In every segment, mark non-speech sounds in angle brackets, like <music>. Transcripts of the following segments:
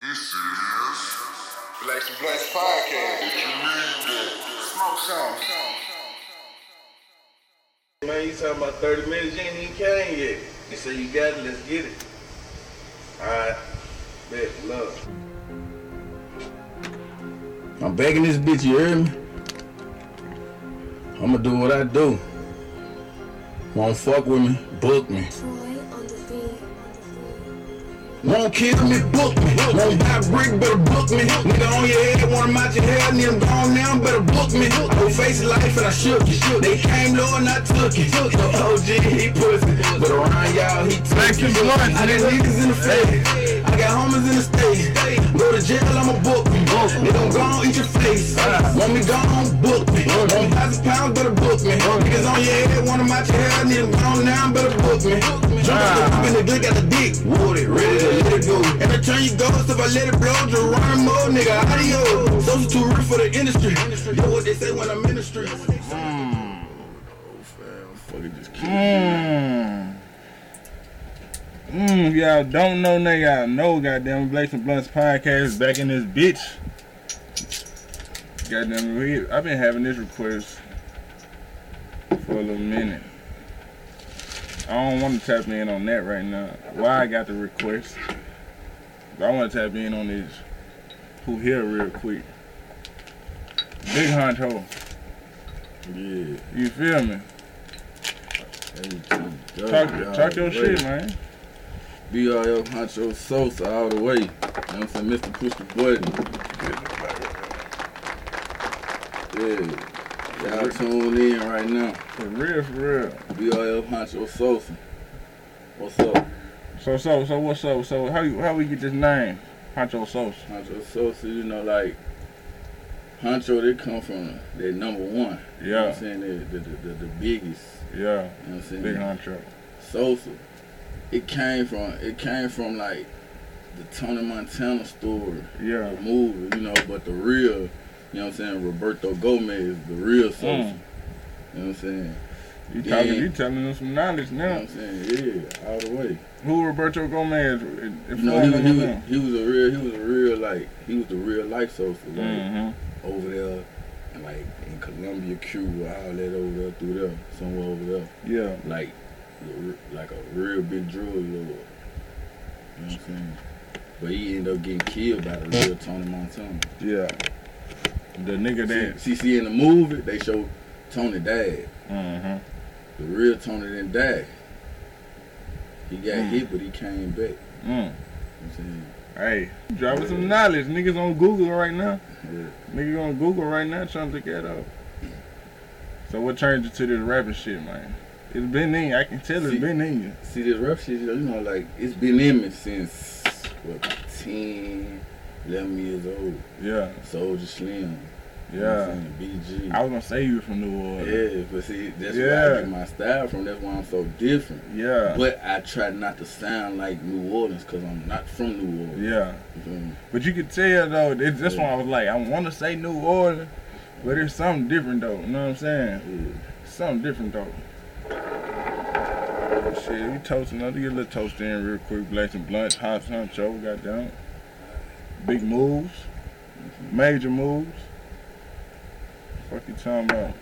This is Black and Blacks Podcast. If you need that, smoke some. Man, you talking about 30 minutes, you ain't even came yet. You say you got it, let's get it. Alright, bet, love. I'm begging this bitch, you hear me? I'ma do what I do. Won't fuck with me, book me. Won't kill me, book me. Won't buy brick, better book me. Nigga oh on your head, want 'em out your head, need 'em gone now, better book me. No face life and I shook it. They came low and I took it. The OG, he pussy. But around y'all, he took it. I got niggas in the face. I got homies in the state. Go to jail, I'ma book me. They gon' go on, eat your face. Want me gone, book Want thousand pounds, better book me. Niggas on your head, 'em out your need 'em gone now, better book me. Jump up in the glick at the dick, wood it, ready to let it go. Every time you go, if I let it blow, Geronimo, nigga, audio. Social too real for the industry. Yo, what they say when I'm in the streets. Mm. Fucking just Mmm. Mmm, y'all don't know now, y'all know goddamn Blakes and Blunts podcast back in this bitch. Goddamn we I've been having this request for a little minute. I don't want to tap in on that right now. Why I got the request. But I want to tap in on this who here real quick. Big Honcho. Yeah. You feel me? Talk, Talk, talk your shit, man. BRL Honcho Sosa all the way. You know what I'm saying? Mr. Push the button. Yeah. Y'all tuned in right now. For real, for real. BRL Honcho Sosa. What's up? So so so what's up? So how you how we get this name? Honcho Sauce. Honcho Sosa, you know, like Honcho, they come from they number one. You know what Yeah, I'm saying? They, the, the, the, the biggest. yeah. You know what I'm saying? Big Honcho. Sosa. It came from it came from like the Tony Montana story. Yeah. the movie, you know, but the real, you know what I'm saying, Roberto Gomez, the real Sosa. Mm. You know what I'm saying? You Yeah. talking you telling them some knowledge You know what now. I'm saying? Yeah, all the way. Who Roberto Gomez? If You know, he, was- he, was, he was a real, he was a real, like, he was the real life Sosa, like, Mm-hmm. over there, and like, in Colombia, Cuba, all that over there, through there, somewhere over there. Yeah. Like, like a real big drug lord. You know what I'm saying? But he ended up getting killed by the real Tony Montana. Yeah. The nigga that. See, see, in the movie, they show Tony died. Mm-hmm. The real Tony didn't die. He got Mm. hit, but he came back. Mm. You know what I'm saying? Hey, dropping some knowledge. Niggas on Google right now. Yeah. Niggas on Google right now trying to get that up. So what turned you to this rapping shit, man? It's been in. I can tell it's See- been in you. See, this rap shit, you know, like, it's been in me since, what, 10, 11 years old. Yeah. Soulja Slim. You know Yeah. BG. I was gonna say you were from New Orleans. Yeah, but see, that's where I get my style from. That's why I'm so different. Yeah. But I try not to sound like New Orleans because I'm not from New Orleans. Yeah. You? But you could tell though, it, that's why I was like, I want to say New Orleans, but it's something different though. You know what I'm saying? Something different though. Shit, we toast another get a little toast in real quick. Blacks and blunts, hot honcho, goddamn. Big moves, major moves. Fuck you talking about?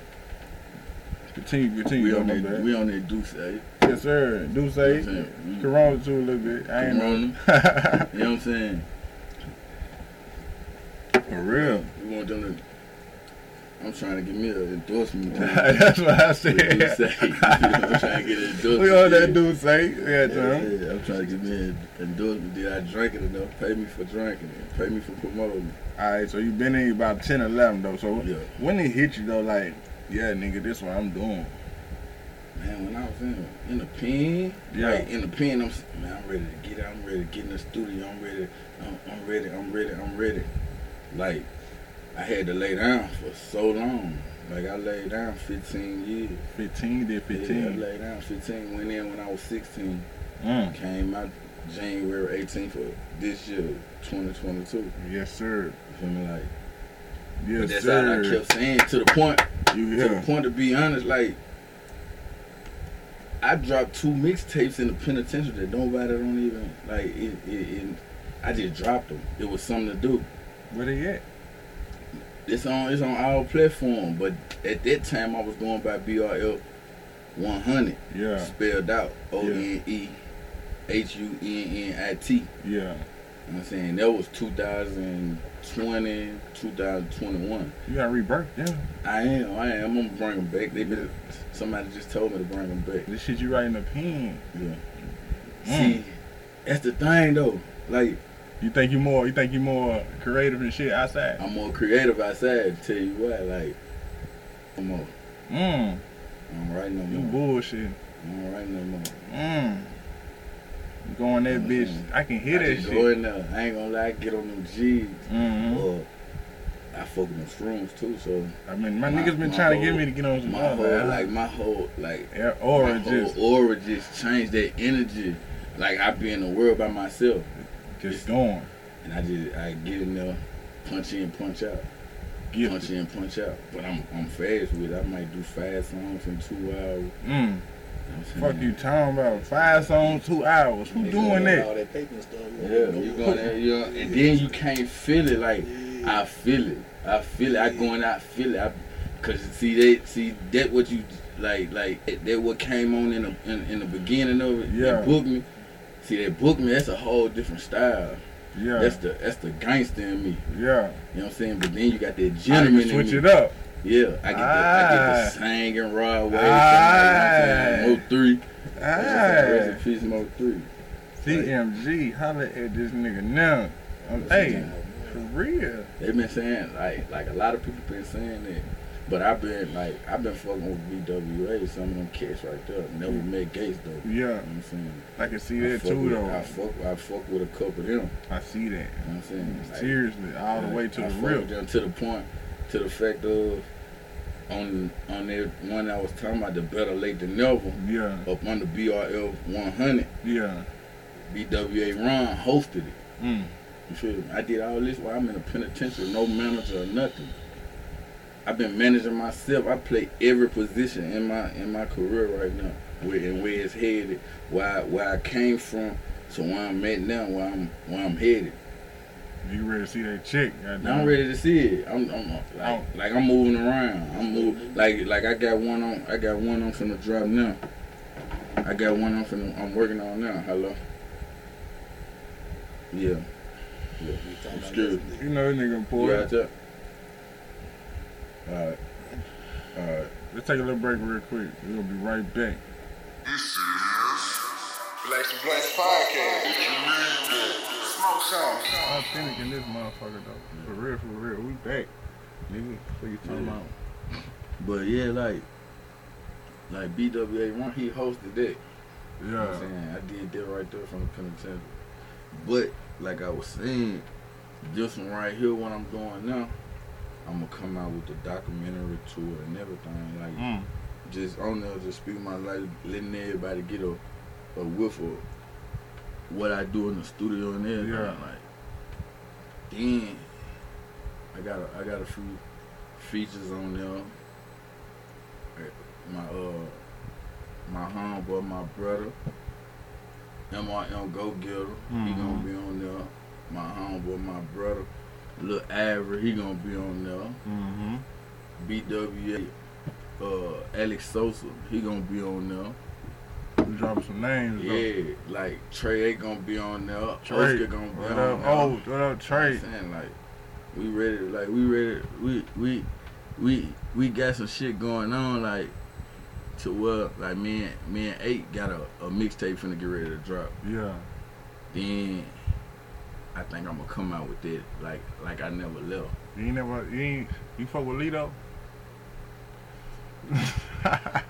Continue, continue. We on that, we on that Deuce, eh? Yes, sir. Do say You know? Corona too a little bit. I ain't know. You know <laughs> what I'm saying? For real. We want them to. I'm trying to get me an endorsement. <laughs> That's what I said. What you say? <laughs> I'm trying to get an <laughs> endorsement. We on that dude say. Yeah, Yeah, yeah, I'm trying to get me an endorsement. Did I drink it enough? Pay me for drinking it. Pay me for promoting it. Alright, so you been in about 10 11 though. So Yeah. when it hit you though, like, yeah, nigga, this what I'm doing. Man, when I was in, in the pen, Yeah. like in the pen, I'm man, I'm ready to get out. I'm ready to get in the studio. I'm ready. I'm, I'm ready. I'm ready. I'm ready. Like I had to lay down for so long. Like I laid down 15 years. 15, did 15. Yeah, I 15. laid down 15. Went in when I was 16. Mm. Came out January 18th of this year, 2022. Yes, sir. You feel me? Like but Yes, that's all I kept saying to the point. You To the point to be honest, like I dropped two mixtapes in the penitentiary that nobody don't even like. It, it, it, I just dropped them. It was something to do. Where they at? It's on it's on all platform, but at that time I was going by BRL 100 Yeah, spelled out O N E H U N N I T. You know yeah. I'm saying? That was 2020, 2021. You got rebirth, yeah. I am, I am. I'm gonna bring them back. They been, somebody just told me to bring them back. This shit you write in the pen. Yeah. Mm. See, that's the thing though. Like You think you more? You think you more creative and shit outside? I'm more creative outside. Tell you what, like I'm more. Mm. I'm writing no You more. bullshit. I'm writing no more. Mm. You Going that Mhm. bitch. I can hear I that shit. Go in there. I ain't gonna lie. Get on them G's. hmm Or I fuck with them shrooms too. So I mean, my, My- niggas been my trying to get me to get on some my whole like my whole like yeah, my or whole just aura just changed that energy. Like I be in the world by myself, just going. and I just I get in there, punch in, punch out. Get punch in, punch out. But I'm I'm fast with it. I might do five songs in two hours. Mm. You know what Fuck you talking about five songs, two hours. Who doing that? All that paper and stuff. Yeah, you go there, you know, and then you can't feel it like I feel it. I feel it. I going out feel it. I, Cause see they see that what you like like that what came on in the in, in the beginning of it. Yeah. That book me. See that book me. That's a whole different style. Yeah, That's the that's the gangster in me. yeah. You know what I'm saying? But then you got that gentleman in switch it up. Yeah, I get the I get Ah. the singing raw way. Ah. Mo three. Ah, Rest in peace, Mo three. CMG, holla at this nigga now. Hey, for real. They've been saying like like a lot of people been saying that, but I've been like I've been fucking with BWA. Some of them cats right there. Never met Gates though. You Yeah, know what I'm saying? I can see that too with, though. I fuck I fuck with a couple of them. I see that. You know what I'm saying? Like, Seriously, all the way to I the real. to the point, to the fact of on on that one I was talking about the better late than never Yeah, up on the BRL 100. yeah. BWA Ron hosted it. Mm. You feel me? I did all this while I'm in a penitentiary, no manager or nothing. I've been managing myself. I play every position in my in my career right now, where and where it's headed, where I, where I came from, so where I'm at now, where I'm where I'm headed. You ready to see that chick? Now I'm ready to see it. I'm, I'm like, oh. like I'm moving around. I'm move like like I got one on. I got one on from the drop now. I got one on from the, I'm working on now. Hello. Yeah. Yeah. I'm scared. You know this nigga You important. Out there? Alright. Alright. Let's take a little break real quick. We're gonna be right back. This is Black some Blanks Podcast. If you need that, smoke some. Authentic in this motherfucker though. For real, for real. We back. Nigga, what you talking Yeah. about? But yeah, like like BWA one, he hosted that. You know what I'm Yeah. saying? I did that right there from the penitentiary. But like I was saying, this one right here, what I'm doing now, I'm gonna come out with the documentary tour and everything. Like Mm. just on there, just speak my life, letting everybody get a a whiff of what I do in the studio and everything. Yeah. Like then I got a, I got a few features on there. Eh, My uh my homeboy, my brother, MRM Go Getter, he Mhm. gonna be on there. My homeboy, my brother, Lil Avery, he gonna be on there. Mm-hmm. BWA, uh, Alex Sosa, he gonna be on there. We dropping some names though. Yeah, like Trey ain't gonna be on there. Trey. Oscar gonna be What on up? there. Oh, what up, I'm Trey? saying like, we ready, like we ready, we we we we got some shit going on, like to where like me and me and eight got a, a mixtape finna get ready to drop. Yeah. Then I think I'm gonna come out with it like like I never left. You ain't never, you ain't, you fuck with Lito? <laughs>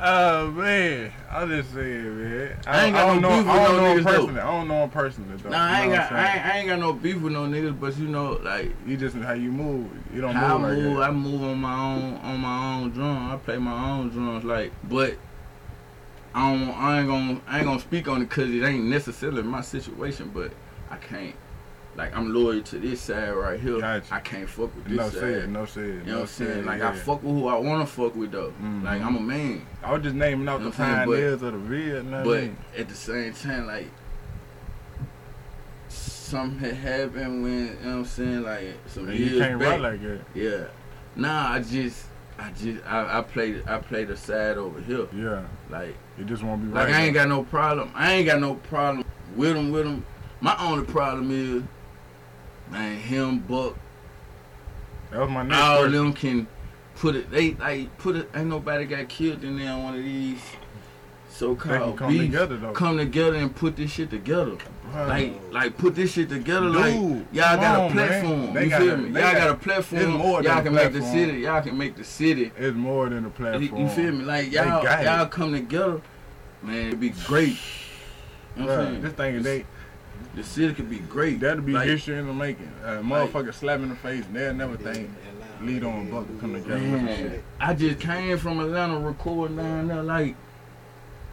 oh man, I'm just saying, man. I ain't got don't no know, beef with I don't no know niggas, though. personally. I don't know him personally though. Nah, I ain't got I ain't, I ain't got no beef with no niggas, but you know like You just how you move. You don't How I move like. I move on my own on my own drum. I play my own drums, like, but I don't. I ain't gonna. I ain't gonna speak on it because it ain't necessarily my situation. But I can't. Like, I'm loyal to this side right here. Gotcha. I can't fuck with this No side. said, no said. You know no what I'm saying? Like, yeah. I fuck with who I wanna fuck with though. Mhm. Like, I'm a man. I was just naming out You know the what But- pioneers of the Ville. You know I But mean? at the same time, like, something had happened when you know what I'm saying, like some And years you can't back. like that. yeah. Nah, I just, I just, I, I played, I played a side over here. Yeah. Like, It just won't be like right. I ain't got no problem. I ain't got no problem with them With him. My only problem is, man, him, Buck, that was my next all question. them can put it. They like put it. Ain't nobody got killed in there on one of these so They can called come beefs. together though. Come together and put this shit together. Like, like put this shit together. like, y'all got a on, platform. You feel a- me? Y'all got, got- a platform. it's more than y'all can make the city. Y'all can make the city. it's more than a platform. you feel me? Like y'all, y'all come together, man. It'd be great. You know what I'm Bruh, saying? this thing is they The city could be great. that'll be Like, history in the making. A motherfucker slap in the face, and they'll never think lead on Buck to come together with Man. I just came from Atlanta recording down there. Like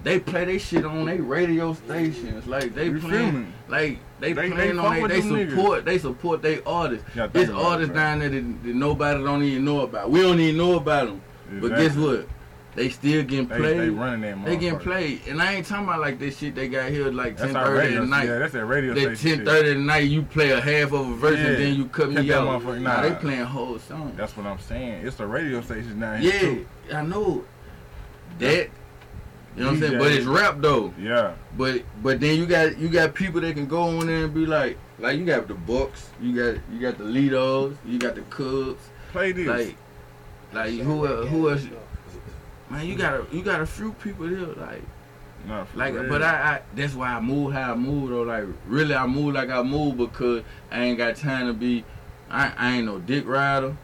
they play they shit on they radio stations. Like they You playing, me? like they, They- they playing fuck on they, they them niggas. support they support they artists. Yeah, think There's about it, artists down there that, that nobody don't even know about. We don't even know about them. But guess what? They still getting played. they running that They getting played, and I ain't talking about like this shit they got here like That's ten our thirty radio. at night. Yeah, that's that radio That station. ten shit. at night, you play a half of a verse Yeah. and then you cut Cut me that out. motherfucker- Nah, they playing whole song. That's what I'm saying. It's the radio station down here Yeah, too. I know that. You know what I'm saying? But it's rap though. Yeah. But but then you got you got people that can go on there and be like like you got the Bucks, you got you got the Litos, you got the Cubs, Play this. like like who el- who else? Man, you got a you got a few people here like like. real. But I, I that's why I move how I move though. Like really, I move like I move because I ain't got time to be. I, I ain't no dick rider.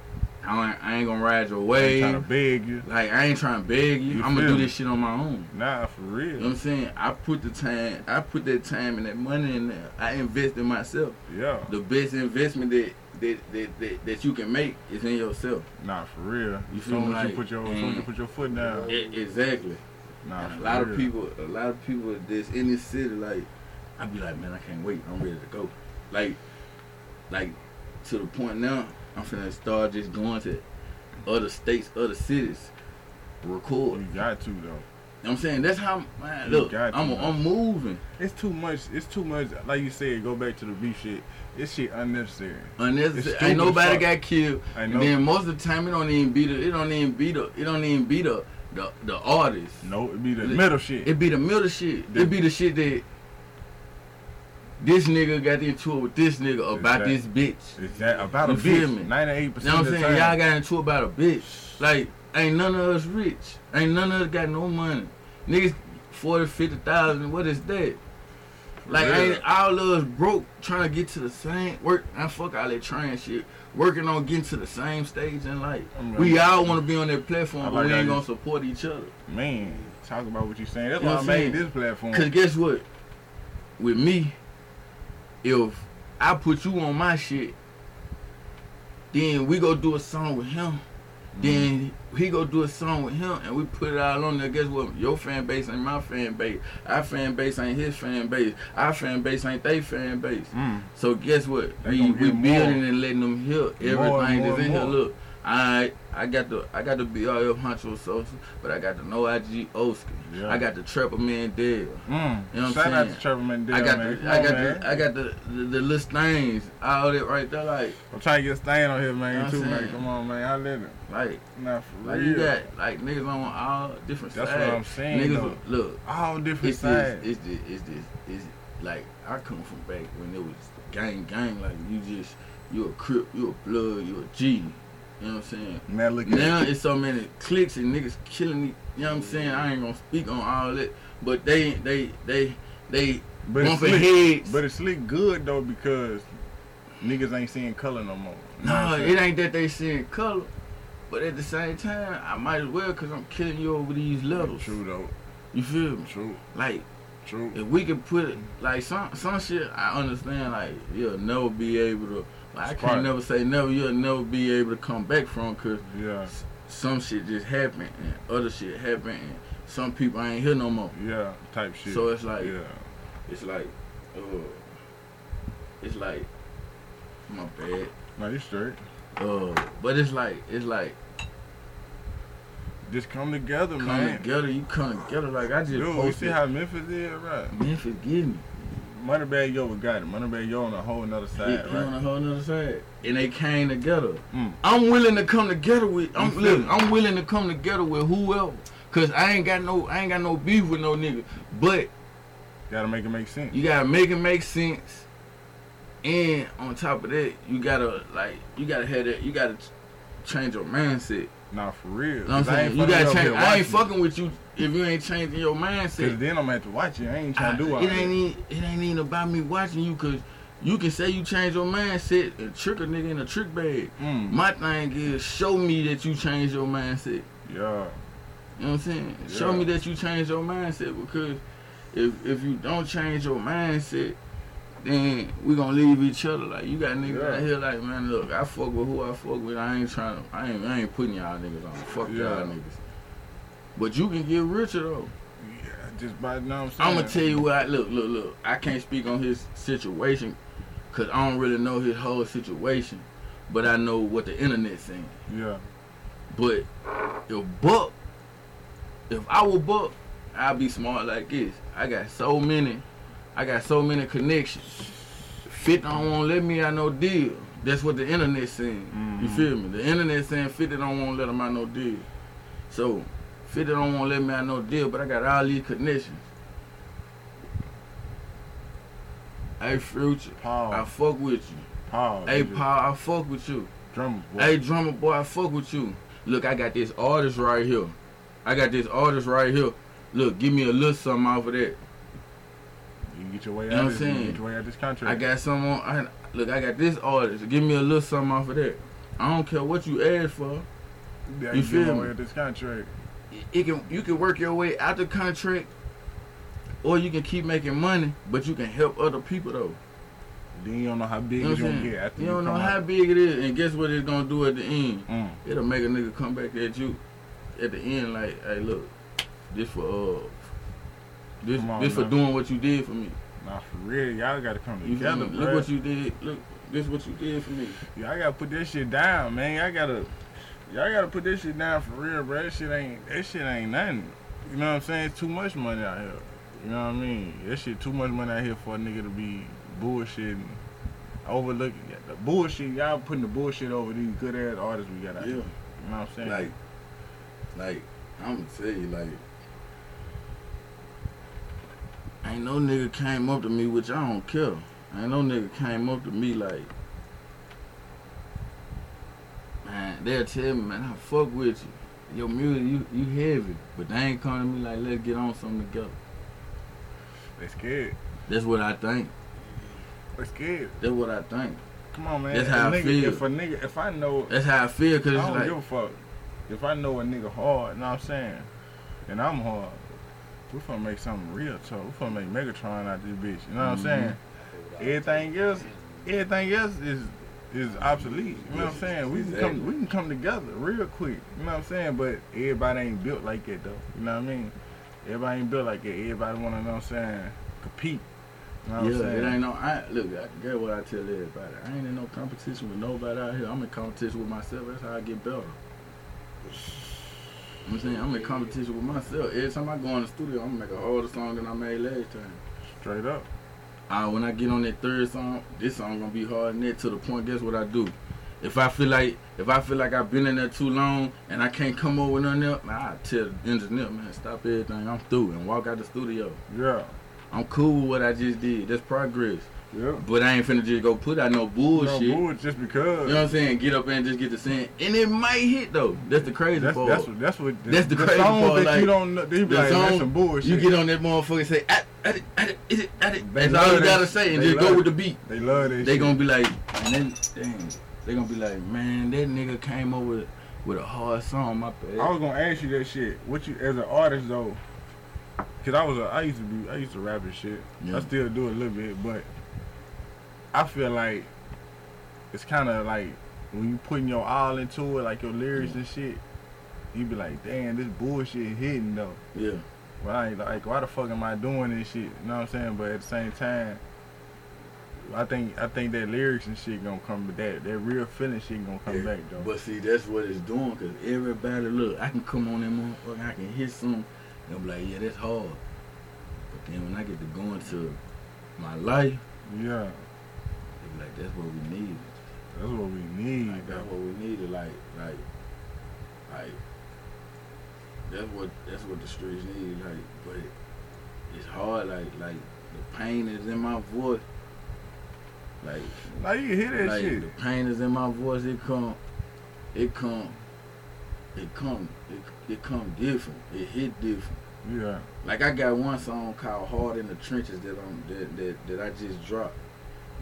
I ain't, I ain't gonna ride your I ain't way. trying to beg you. Like I ain't trying to beg you. You I'm gonna do this shit on my own. Nah, for real. You know what I'm saying? I put the time, I put that time and that money in there. I invest in myself. Yeah. The best investment that that, that, that, that you can make is in yourself. Nah, for real. You feel me? as you put your, soon you put your foot down. Exactly. Nah, a lot of people, a lot of people that's in this city, like, I'd be like, man, I can't wait. I'm ready to go. Like, like to the point now, I'm finna start just going to other states, other cities, record. You got to though. You know what I'm saying? That's how, man, look, I'm. I'm moving. It's too much. It's too much. Like you said, go back to the beef shit. This shit unnecessary. Unnecessary. Ain't nobody got killed. I And know. then most of the time, it don't even be the, it don't even be the, it don't even be the, the, the artist. No, it be the It- middle shit. It be the middle shit. It be the shit that this nigga got into it with this nigga about Exactly. this bitch. Is that about a You me? bitch? Ninety-eight You percent know what I'm the saying? time. Y'all got into it about a bitch. Like, ain't none of us rich. Ain't none of us got no money. Niggas 40, 50,000, what is that? Like, Yeah. ain't all of us broke trying to get to the same work. And fuck all that train shit. Working on getting to the same stage in life. I'm We all want to be on that platform, but we ain't gonna support each other. Man, talk about what you're saying. That's You why I made this platform. Cause guess what? With me, if I put you on my shit, then we go do a song with him. Then he go do a song with him, and we put it all on there. Guess what? Your fan base ain't my fan base. Our fan base ain't his fan base. Our fan base ain't they fan base. Mm. So guess what? They We we more. building and letting them hear everything More and that's more in here. Look, I I got the I got the BRL Honcho Sosa, but I got the No IG Oski. Yeah. I got the Trapper Man Dale. Mm. You know what I'm Shout out to Trapper Man Dale, I got man. the I on, got man. the I got the the, the little things, all that right there, like I'm trying to get a stain on here, man, You know too, I'm man. Come on, man. I let it. like Not for like real. you got like niggas on all different That's sides. what I'm saying, Niggas though. look, all different it's this, sides. it's this, it's this, it's like I come from back when it was gang gang, like you just you a crip, you a blood, you a G. You know what I'm saying? Now look at Now it's so many clicks and niggas killing me. You know what I'm saying? I ain't gonna speak on all that, but they they they they but it's slick. heads. But it's slick good though because niggas ain't seeing color no more. You No, it ain't that they seeing color, but at the same time, I might as well because I'm killing you over these levels. True though. You feel me? True. Like True. if we can put it like some some shit, I understand. Like you'll never be able to. I can't never say never. You'll never be able to come back from because Yeah. some shit just happened and other shit happened and some people I ain't here no more. Yeah. Type shit. So it's like yeah. it's like, uh, it's like my bad. No, you straight. Uh, but it's like it's like Just come together, come man. Come together. You come together like I just Dude, you see how Memphis is, right? Memphis give me. Moneybagg Yo we got it. Moneybagg Yo on a whole nother He, side, he on right? a whole nother side, and they came together. Mm. I'm willing to come together with. I'm You look, I'm willing to come together with whoever, cause I ain't got no, I ain't got no beef with no nigga. But Gotta make it make sense. you gotta make it make sense, and on top of that, you gotta like, you gotta have that, you gotta change your mindset. Nah, for real. You know what I'm I saying? ain't You fucking gotta change. I ain't fucking with you if you ain't changing your mindset. Cause then I'm gonna have to watch you. I ain't trying to do I- all it that. ain't even, it ain't even about me watching you, cause you can say you change your mindset and trick a nigga in a trick bag. Mm. My thing is show me that you change your mindset. Yeah. You know what I'm saying? Show me that you change your mindset because if if you don't change your mindset, then we gonna leave each other. Like you got niggas Yeah. out here like, man, look, I fuck with who I fuck with. I ain't trying to, I ain't, I ain't putting y'all niggas on. Fuck Yeah. y'all niggas. But you can get richer though. Yeah. Just by, know what I'm saying? I'm gonna tell you what. I, look, look, look. I can't speak on his situation because I don't really know his whole situation, but I know what the internet saying. Yeah. But if Buck, if I were Buck, I'd be smart like this. I got so many, I got so many connections. Fit don't want to let me out no deal. That's what the internet saying. You Mhm. feel me? The internet saying 50 don't want to let him out no deal. So 50 don't want to let me out no deal, but I got all these connections. Hey, Future, I fuck with you. Paul. Hey. Paul, I fuck with you. Drummer boy. Hey, drummer boy, I fuck with you. Look, I got this artist right here. I got this artist right here. Look, give me a little something off of that. You can get your way You know out what of I'm this. You saying? get your way out of this contract. I got some on. I, look, I got this artist. Give me a little something off of that. I don't care what you ask for. Yeah, you get feel me? way out this contract. It can you can work your way out the contract, or you can keep making money, but you can help other people though. Then you don't know how big You know it's gonna get after You you, don't know how out. big it is, and guess what it's gonna do at the end? Mm. It'll make a nigga come back at you at the end like, hey, look, this for uh, this on, this for man. doing what you did for me. Nah, for real, y'all gotta come together. Look what you did. Look, this what you did for me. Y'all gotta put this shit down, man. Y'all gotta, y'all gotta put this shit down for real, bro. That shit ain't, that shit ain't nothing. You know what I'm saying? It's too much money out here. You know what I mean? That shit too much money out here for a nigga to be bullshitting, overlooking the bullshit. Y'all putting the bullshit over these good ass artists we got out here. You know what I'm saying? like, like I'm gonna tell you, like, ain't no nigga came up to me, which I don't care. Ain't no nigga came up to me like, man, they'll tell me, man, I fuck with you. Your music, you you heavy, but they ain't come to me like, let's get on something together. they scared. That's what I think. They scared. That's what I think. Come on, man. That's how I nigga, feel. If a nigga, if I know, That's how I feel, cause I don't like, give a fuck. If I know a nigga hard, you know what I'm saying? And I'm hard. We finna make something real tough. We finna make Megatron out this bitch. You know what I'm Mhm. saying? Everything else, everything else is is obsolete. You know what I'm saying? We can come, we can come together real quick. You know what I'm saying? But everybody ain't built like that though. You know what I mean? Everybody ain't built like that. Everybody wanna, know what I'm saying? Compete. You know what I'm Yeah, saying? it ain't no. I look. I get what I tell everybody. I ain't in no competition with nobody out here. I'm in competition with myself. That's how I get better. I'm saying I'm in competition with myself. Every time I go in the studio, I'm gonna make a harder song than I made last time. Straight up. Uh, when I get on that third song, this song gonna be hard than that to the point. Guess what I do? If I feel like if I feel like I've been in there too long and I can't come over with nothing else, man, I tell the engineer, man, stop everything. I'm through and walk out the studio. Yeah. I'm cool with what I just did. That's progress. Yeah. But I ain't finna just go put out no bullshit. No bull just because. You know what I'm saying? Get up and just get the saying, and it might hit though. That's the crazy That's, part. that's what that's what That's the crazy song part, that like, you don't. They be the like, that's song, some bullshit. You get on that motherfucker and say, at, at, it, at, it, is it, at it. They That's all you gotta say, and just go love with the beat. They love that They shit. gonna be like, and then dang, they gonna be like, man, that nigga came with with a hard song. My bad. I was gonna ask you that shit. What you as an artist though? Cause I was a, I used to be I used to rap and shit. Yeah. I still do a little bit, but I feel like it's kind of like when you putting your all into it, like your lyrics and mm-hmm. shit. You be like, damn, this bullshit hitting though. yeah, ain't like, why the fuck am I doing this shit? You know what I'm saying? But at the same time, I think I think that lyrics and shit gonna come with that. That real feeling shit gonna come Yeah, back though. But see, that's what it's doing, cause everybody look, I can come on that motherfucker, I can hit some, and be like, yeah, that's hard. But then when I get to going to my life, Yeah, like, that's what we need. that's what we need. Like, that's what we needed. Like, like, like. That's what that's what the streets need. Like, but it's hard. Like, like the pain is in my voice. Like, Now you can hear that like shit. the pain is in my voice. It come, it come, it come, it, it come different. It hit different. Yeah, Like I got one song called "Hard in the Trenches" that I'm that that, that I just dropped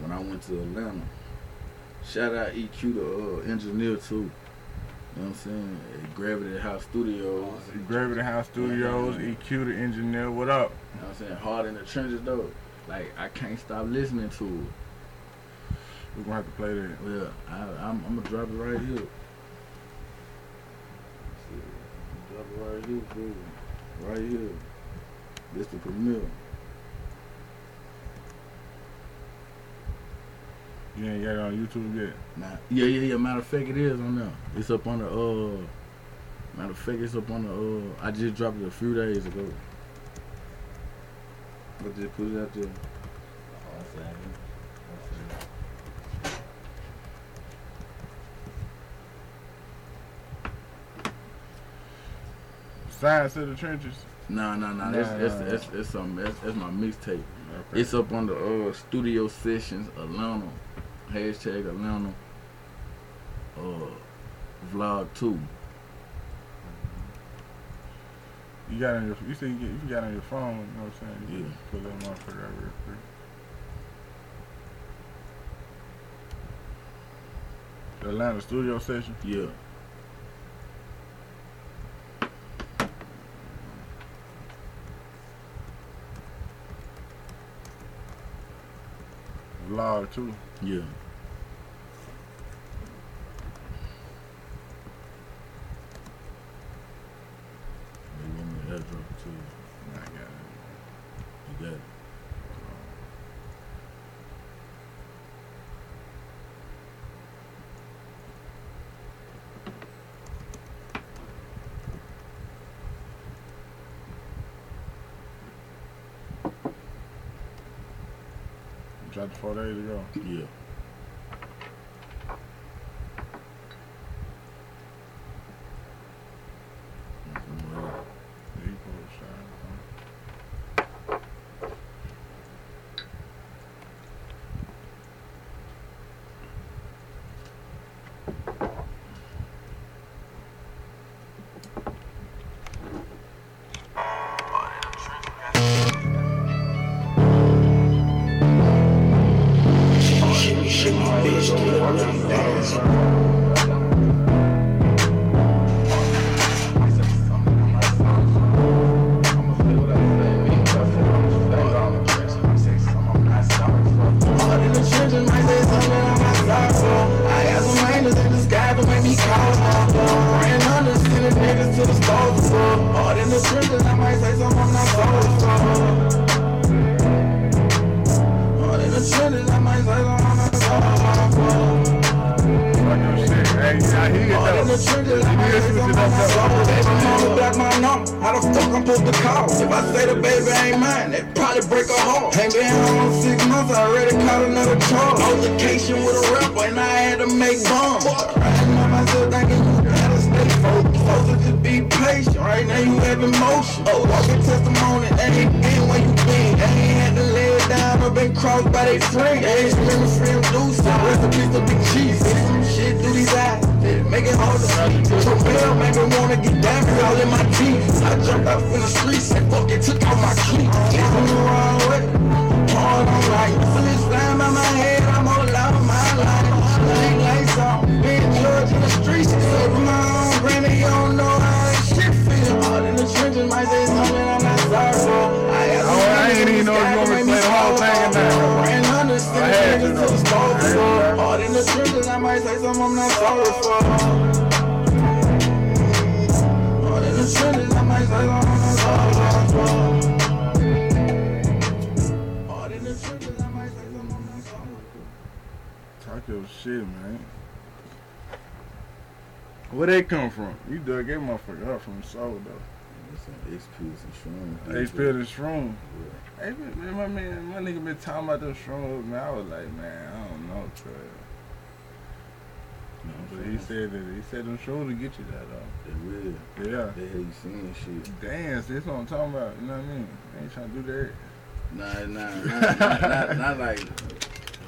when I went to Atlanta. Shout out EQ, the uh, engineer too. You know what I'm saying? At Gravity House Studios. Gravity House Studios, EQ the engineer. What up? You know what I'm saying? Hard in the trenches though. Like I can't stop listening to it. We're gonna have to play that. Well, I, I'm, I'm gonna drop it right here. Drop it right here, for you. right here. This the premiere. You ain't got it on YouTube yet. Nah, yeah, yeah, yeah. Matter of fact, it is on there. It's up on the uh. Matter of fact, it's up on the uh. I just dropped it a few days ago. But just put it out there. Sides to the trenches. Nah, nah, nah. Nah, That's that's that's, that's something. That's, that's my mixtape. Okay. It's up on the uh, studio sessions Atlanta. Hashtag Atlanta. Uh, vlog two. You got it on your. You you, get, you got on your phone. You know what I'm saying? You Yeah. Pull that motherfucker out real quick. The Atlanta studio session. Yeah. Vlog too. Yeah. They want me to airdrop it to you. I got it. You got it. Dropped four days ago. Yeah. Hard soul though. With some X pills and shrooms. They spilled the shroom. Yeah. Hey, man, my man, my nigga been talking about them shrooms, man. I was like, man, I don't know, cuz. You know what But he said that he said them shrooms will get you that though. They will. Yeah. They you seeing shit. Dance, that's what I'm talking about. You know what I mean? I ain't trying to do that. Nah, nah, not, <laughs> not, not, not like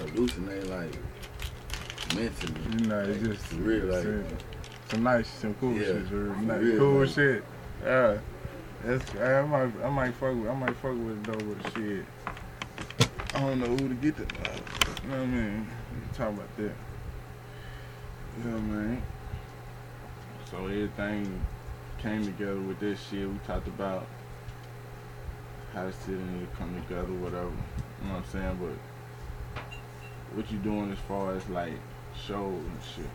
hallucinate, like mentally. You know, it's Like, just real, like some, nice, some cool Yeah, shit. Sure. Nice, real, cool like- shit. Yeah. That's I might I might fuck with I might fuck with it though with shit. I don't know who to get that. You know what I mean? Talk about that. Yeah, man. So everything came together with this shit. We talked about how the city need to come together, whatever. You know what I'm saying? But what you doing as far as like shows and shit?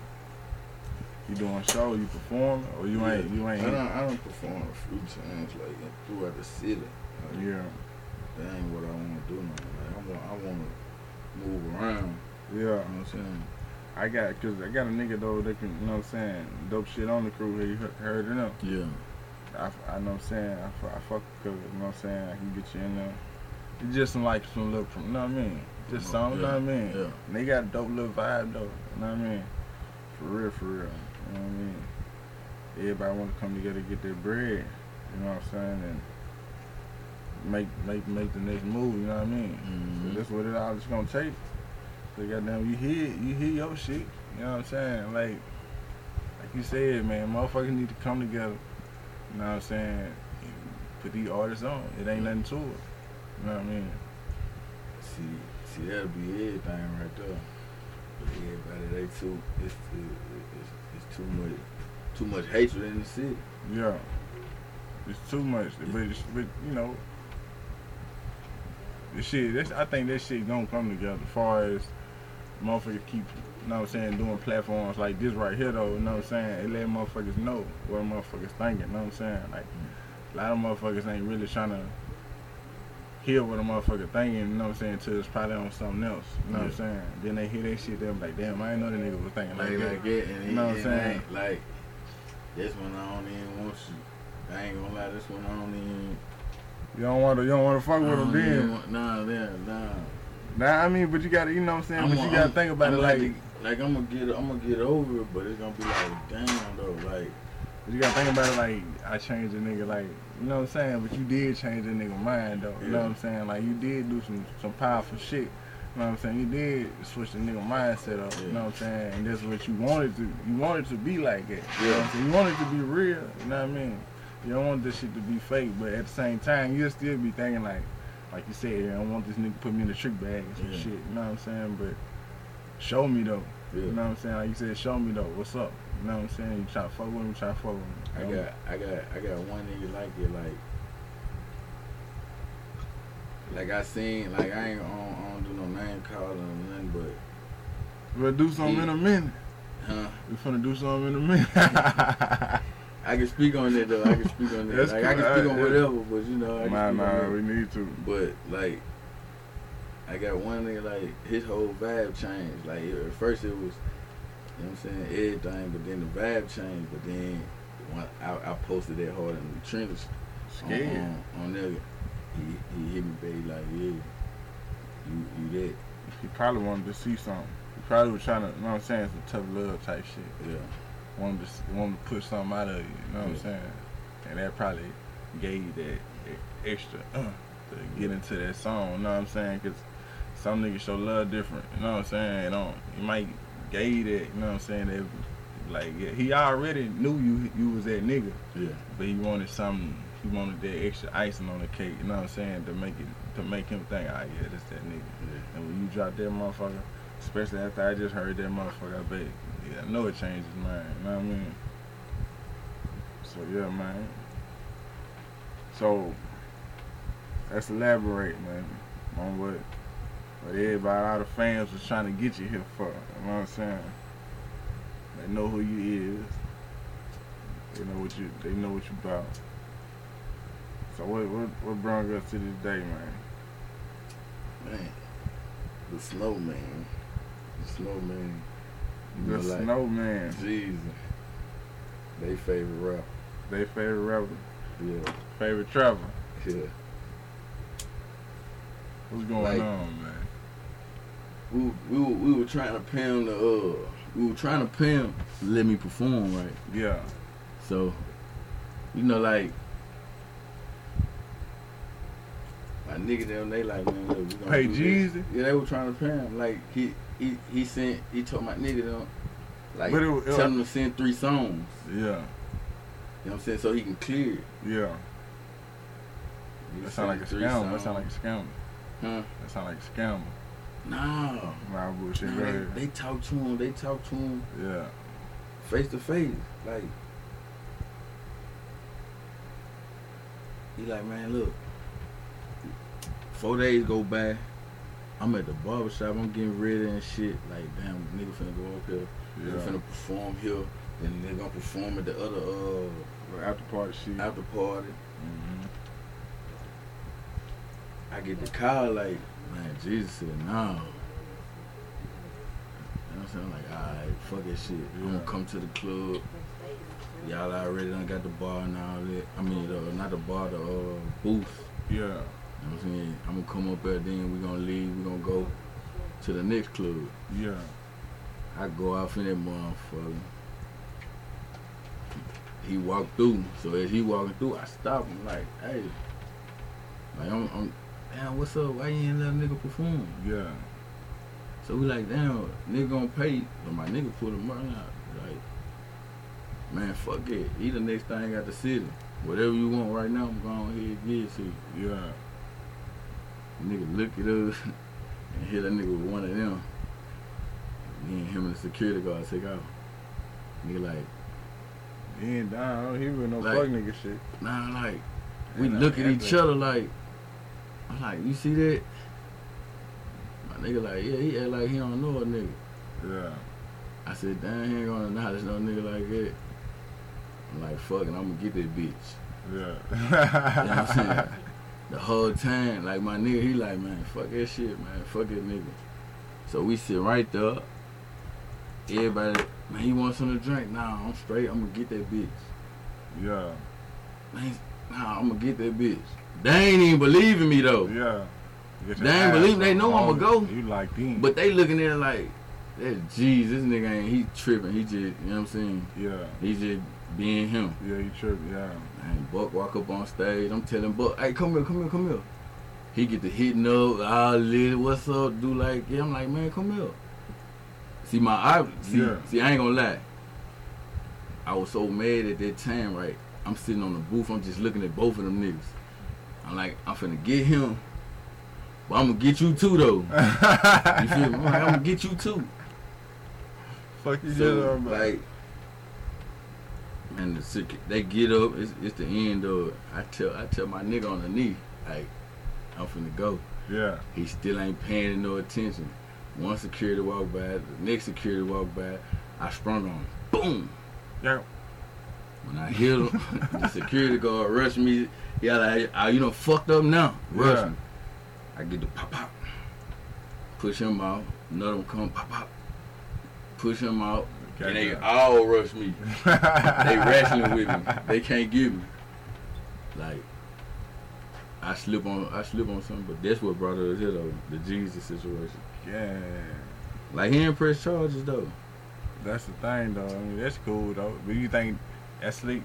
You doing show? You perform or you ain't? You ain't? I don't, I don't perform a few times like throughout the city. Like, Yeah, That ain't what I want to do. No. Like, I want, I want to move around. yeah. You know what I'm saying? I got, cause I got a nigga though that can, you know what I'm saying, dope shit on the crew he- heard of them? Yeah. I, I know what I'm saying. I, I fuck cause you know what I'm saying. I can get you in there. It's just some like some little, you know what I mean? Just some, you know what I mean? Yeah. And they got a dope little vibe though. You know what I mean? For real, for real. You know what I mean? Everybody want to come together get their bread. You know what I'm saying? And make make make the next move. You know what I mean? Mhm. So that's what it all is gonna take. So goddamn, you hear you hear your shit. You know what I'm saying? Like like you said, man, motherfuckers need to come together. You know what I'm saying? Put these artists on. It ain't nothing to it. You know what I mean? See, see, that'll be everything right there. But everybody, they too, it's, it, it's, it's too much, too much hatred in the city. Yeah. It's too much. But, it's, but you know, the shit, that's, I think this shit gonna come together as far as motherfuckers keep, you know what I'm saying, doing platforms like this right here though, you know what I'm saying? It let motherfuckers know what motherfuckers thinking, you know what I'm saying? Like, a lot of motherfuckers ain't really trying to hear what a motherfucker thinking, you know what I'm saying, till it's probably on something else, you know what I'm saying? Then they hear that shit, they're like, damn, I ain't know the nigga was thinking like, Like, that. like that, and You know what I'm saying? Like, this one I don't even want you. I ain't gonna lie, this one I don't even. You don't want to, you don't want to fuck with them even then. want- Nah, nah, nah. Nah, I mean, but you gotta, you know what I'm saying? but you I'm- gotta I'm- think about I'm it like, like I'm gonna get, I'm gonna get over it, but it's gonna be like, damn though, like, but you gotta think about it like, I changed a nigga, like, you know what I'm saying? But you did change a nigga mind though. You know what I'm saying? Like, you did do some some powerful shit. You know what I'm saying? You did switch the nigga mindset up. You know what I'm saying? And that's what you wanted to. You wanted to be like that. You know what I'm saying? You wanted to be real. You know what I mean? You don't want this shit to be fake, but at the same time, you'll still be thinking like, like you said, I don't want this nigga to put me in the trick bag and some Yeah. shit. You know what I'm saying? But show me though. yeah. You know what I'm saying? Like you said, show me though. What's up? You know what I'm saying? You try to fuck with him, try to fuck with him. I You know? got, I got, I got one nigga like it, like, like I seen, like I ain't on, I don't do no name calling or nothing, but, We'll do something in a minute. huh? We finna do something in a minute. <laughs> I can speak on that though. I can speak on that. Like I can speak on yeah. whatever, but you know, I can nah, nah, we need to. But like, I got one nigga like his whole vibe changed. Like at first it was, you know what I'm saying, everything, but then the vibe changed. But then when I, I posted that hard in the trenches Scared. on, on, on there, he, he hit me baby like, yeah, you you that, He probably wanted to see something. He probably was trying to, you know what I'm saying, some tough love type shit. yeah. Wanted to, wanted to push something out of you, you know what I'm saying? And that probably gave you that extra uh, to get into that song, you know what I'm saying? Because some niggas show love different, you know what I'm saying? It don't, you might you that, you know what I'm saying? That, like, yeah, he already knew you you was that nigga. Yeah, but he wanted something. He wanted that extra icing on the cake. You know what I'm saying? To make it, to make him think, ah, yeah, that's that nigga. yeah. And when you drop that motherfucker, especially after I just heard that motherfucker, I bet, yeah, I know it changed his mind. You know what I mean? So yeah, man. So let's elaborate, man, on what what everybody, all the fans was trying to get you here for. You know what I'm saying? They know who you is. They know what you. They know what you about. So what what what brought us to this day, man? Man, the snowman, the snowman. You The like, Snowman, Jesus, they favorite rapper. they favorite rapper. Yeah, Favorite travel. yeah. What's going Like- on, man? We, we, were, we were trying to pay him to, uh, we were trying to pay him to let me perform, right? Yeah. So, you know, like, my nigga them, they like, man, look, we gonna do. Jeezy? Yeah, they were trying to pay him. Like, he, he, he sent, he told my nigga them, like, But it was- it tell him to send three songs. Yeah. You know what I'm saying? So he can clear it. Yeah. He That sound like a scam. That sound like a scam. Huh? That sound like a scam. No. Nah, bullshit. Nah, they, they talk to him. They talk to him Yeah. face to face. Like, he like, man, look. Four days go by. I'm at the barber shop. I'm getting ready and shit. Like, damn, nigga finna go up here. Nigga Yeah. finna perform here. Then they gonna perform at the other uh After party shit. after party. Mhm. I get the call like, man, Jesus said no. You know what I'm saying? Like, alright, fuck that shit. Yeah. gonna come to the club. Y'all already done got the bar and all that. I mean, uh, not the bar, the uh, booth. Yeah. You know what I'm saying? I'm gonna come up there, then we gonna leave. we gonna go to the next club. Yeah. I go off in that motherfucker. He walked through. So as he walking through, I stop him like, hey. Like, I'm, I'm damn, what's up? Why you ain't let a nigga perform? Yeah. So we like, damn, nigga gonna pay. But my nigga put him money out. Like, man, fuck it. He the next thing at the city. Whatever you want right now, I'm going ahead and get it to you. Yeah. Nigga look at us <laughs> and hit a nigga with one of them. Me and him and the security guard take off. Nigga like, He ain't down. He with no Like- fuck nigga shit. nah, like, we And I- look at each other like, I'm like, you see that? My nigga like, yeah, he act like he don't know a nigga. Yeah. I said, damn, he ain't gonna acknowledge no nigga like that. I'm like, fuck it, I'm gonna get that bitch. Yeah. You know what I'm saying? <laughs> The whole time, like my nigga, he like, man, fuck that shit, man, fuck that nigga. So we sit right there. Everybody, man, he wants something to drink? Nah, I'm straight. I'm gonna get that bitch. Yeah. Man, nah, I'm gonna get that bitch. They ain't even believing me though. Yeah. They ain't believe- they know I'ma go. You like them. But they looking at it like, that jeez, this nigga ain't he tripping. He just, you know what I'm saying? yeah. He just being him. Yeah, he tripping, Yeah. Man, Buck walk up on stage. I'm telling Buck, hey, come here, come here, come here. He get the hitting up, ah, all lit, what's up, do like, yeah, I'm like, man, come here. See, my eye, see, Yeah. see, I ain't gonna lie. I was so mad at that time, right? I'm sitting on the booth, I'm just looking at both of them niggas. I'm like, I'm finna get him, but I'm gonna get you too, though. <laughs> You feel me? I'm like, I'm gonna get you too. Fuck you, So, just like, and the they get up. It's, it's the end of it. I tell I tell my nigga on the knee, like, I'm finna go. Yeah. He still ain't paying no attention. One security walk by, the next security walk by. I sprung on him. Boom. Yeah. When I hit him, <laughs> the security guard rushed me. Yeah, like, ah, you know, fucked up now. Rush Yeah. me. I get the pop pop. Push him out. Another one come pop pop. Push him out. And they all rush me. <laughs> They wrestling with me. They can't get me. Like I slip on I slip on something, but that's what brought us here though, the Jesus situation. Yeah. Like he ain't press charges though. That's the thing, though. I mean, that's cool, though. But you think that's slick?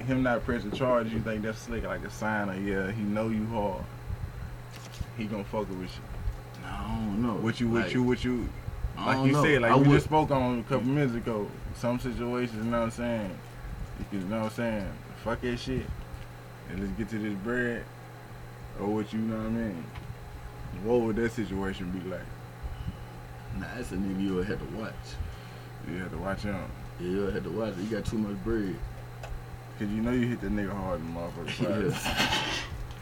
Him not pressing charge, you think that's slick? Like a sign of, yeah, he know you hard. He gonna fuck with you. No, I don't know. What you, what Like, you, what you, like you know. said, like I we would- just spoke on a couple minutes ago. Some situations, you know what I'm saying? You know what I'm saying? Fuck that shit. And let's get to this bread. Or what you know what I mean? What would that situation be like? Nah, that's a nigga you had to watch. You have to watch him. Yeah, you had to watch. You got too much bread. Cause you know you hit the nigga hard in the motherfucker. <laughs> Yeah. <laughs>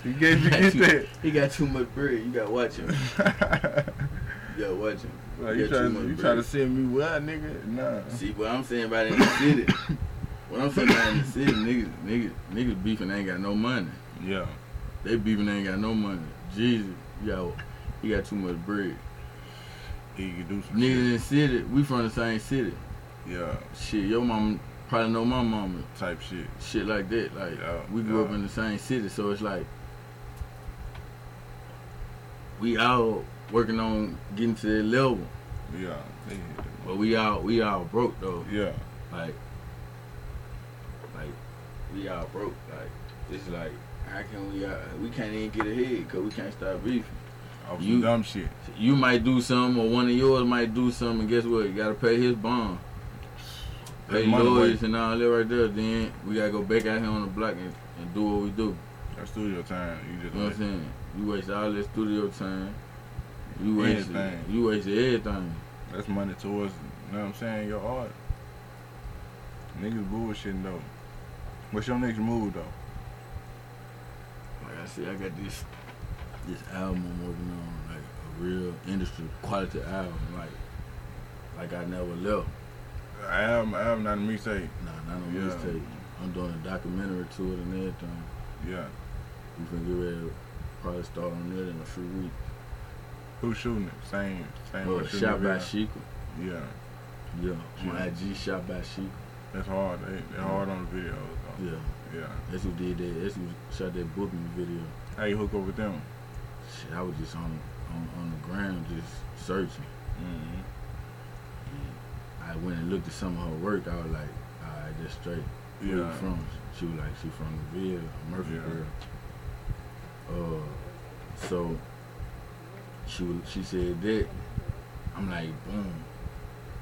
He gave you get that. He got too much bread. You gotta watch him. <laughs> You gotta watch him. He you got try to you bread. try to send me what nigga? Nah. See what I'm saying about in the city. what I'm saying about in the city, niggas, niggas, niggas beefing ain't got no money. Yeah. They beefing ain't got no money. Jesus, yo, he got too much bread. He could do some Niggas in the city, we from the same city. Yeah. Shit, your mom, probably know my mama. type shit. Shit like that. Like we grew up in the same city, so it's like we all working on getting to that level. Yeah, they hit that But we all we all broke though. yeah. Like like we all broke. Like it's like how can we uh, we can't even get ahead because we can't stop beefing. Off You- some dumb shit. You might do something, or one of yours might do something, and guess what? You gotta pay his bond. Money lawyers waste. and all that right there. Then we gotta go back out here on the block and, and do what we do. That's studio time. You just You know what I'm saying? You waste all that studio time. You waste Everything. you wasted everything. that's money towards. You know what I'm saying? Your art. Niggas bullshitting though. What's your next move though? Like I said, I got this this album I'm working on, like a real industry quality album, like like I never left. I am. I am not a mixtape. Nah, not on Yeah. mixtape. I'm doing a documentary to it and everything. Yeah. We finna get ready to probably start on it in a few weeks. Who's shooting it? Same. Same. Shooting shot by. Sheikah. Yeah. Yeah, my Yeah. IG shot by Sheikah. That's hard. They, they're hard on the videos though. Yeah, Yeah. that's who did that. That's who shot that booking video. How you hook up with them? Shit, I was just on on, on the ground just searching. Mm-hmm. I went and looked at some of her work. I was like, alright, that's straight. Where you Yeah. from? She was like, she from the Ville, Murphy Yeah. girl. Uh, so she was, she said that. I'm like, boom.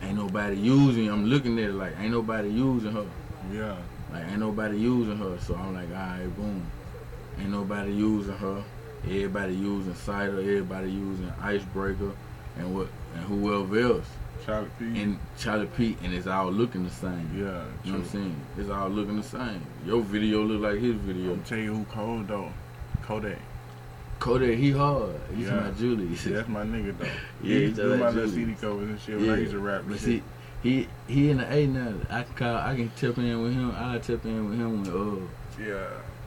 Ain't nobody using. I'm looking at it like, ain't nobody using her. Yeah. Like, ain't nobody using her. So I'm like, alright, boom. Ain't nobody using her. Everybody using cider. Everybody using icebreaker, and what and whoever else. Charlie P. And Charlie Pete, and it's all looking the same. yeah. You know what I'm saying? It's all looking the same. Your video look like his video. I'm tell you who cold though. Kodak. Kodak, he hard. He's Yeah. my Julie. See, that's my nigga though. <laughs> Yeah, he he do just my little CD covers and shit when I used to rap but see, he he in the A now. I can call. I can tap in with him. I tip in with him. When, oh yeah.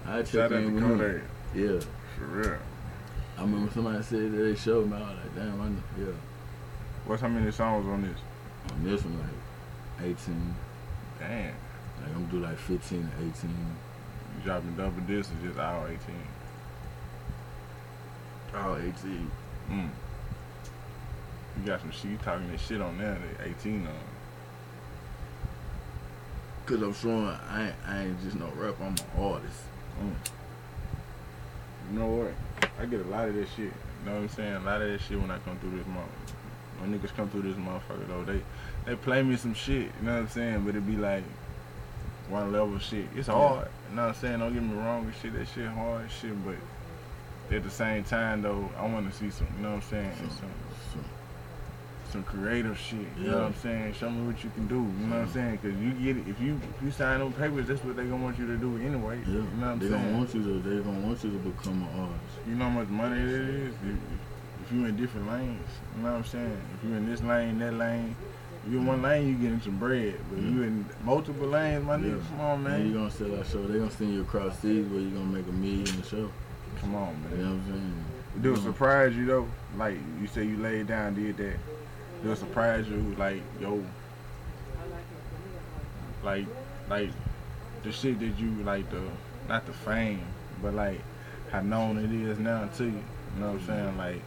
uh, I Shout out to in with him. Kodak. Yeah, For real. I remember somebody said that they showed me. I was like, damn, I know. Yeah. What's how many songs on this? On this one, like 18. Damn. Like I'm do like 15 to 18. You dropping double discs or just all 18? Oh, 18. Mm. You got some shit. You talking that shit on there. That 18 on. Cause I'm showing I ain't, I ain't just no rap. I'm an artist. You know what? I get a lot of that shit. You know what I'm saying? A lot of that shit when I come through this month. When niggas come through this motherfucker though, they they play me some shit. You know what I'm saying? But it be like one level shit. It's hard. You know what I'm saying? Don't get me wrong. This shit, that shit hard shit. But at the same time though, I want to see some. You know what I'm saying? So, Some so, some creative shit. You Yeah. know what I'm saying? Show me what you can do. You know what I'm saying? Because you get it. If you if you sign them papers, that's what they gonna want you to do anyway. yeah, You know what I'm they saying? gonna want you to. They gonna want you to become an artist. You know how much money it is if you in different lanes. You know what I'm saying? If you in this lane, that lane, if you in one lane, you getting some bread. But you in multiple lanes, my nigga, Yeah. come on, Man, you man. gonna sell that show. They gonna send you across seas where you gonna make a million a show. Come on, man. You know what I'm saying? Do it You surprise you though? Like you say, you laid down, did that. Do it surprise you? Like yo, like like the shit that you like the not the fame, but like how known it is now to you. You know what I'm saying? Like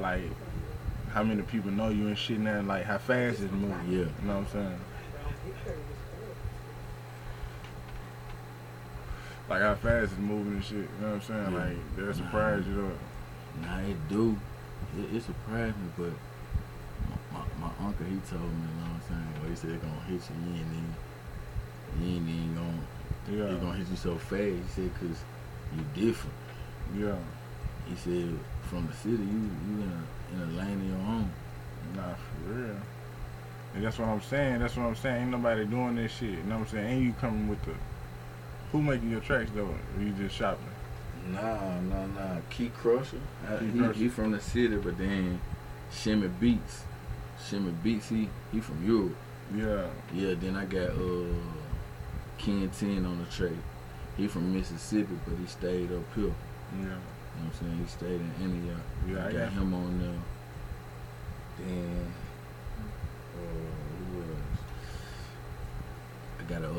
like how many people know you and shit now, like how fast it's moving. Yeah. You know what I'm saying? Like how fast it's moving and shit. You know what I'm saying? Yeah. Like they're surprised you know. Nah, it do. It, it surprised me, but my, my, my uncle, he told me, you know what I'm saying? Well, he said they gonna hit you, you ain't even, you ain't even gonna, Yeah. they gonna hit you so fast. He said, cause you different. Yeah. He said, from the city, you you in a, in a lane of your own. Nah, for real. And that's what I'm saying. That's what I'm saying. Ain't nobody doing this shit. You know what I'm saying? Ain't you coming with the who making your tracks though? Or you just shopping? Nah, nah, nah. Key Crusher. I, Key he, Crusher. he from the city, but then Shimmy Beats. Shimmy Beats, he, he from Europe. Yeah. Yeah, then I got uh Ken 10 on the track. He from Mississippi, but he stayed up here. You know what I'm saying? He stayed in Antioch. Yeah, I I got him on there. Then I got a uh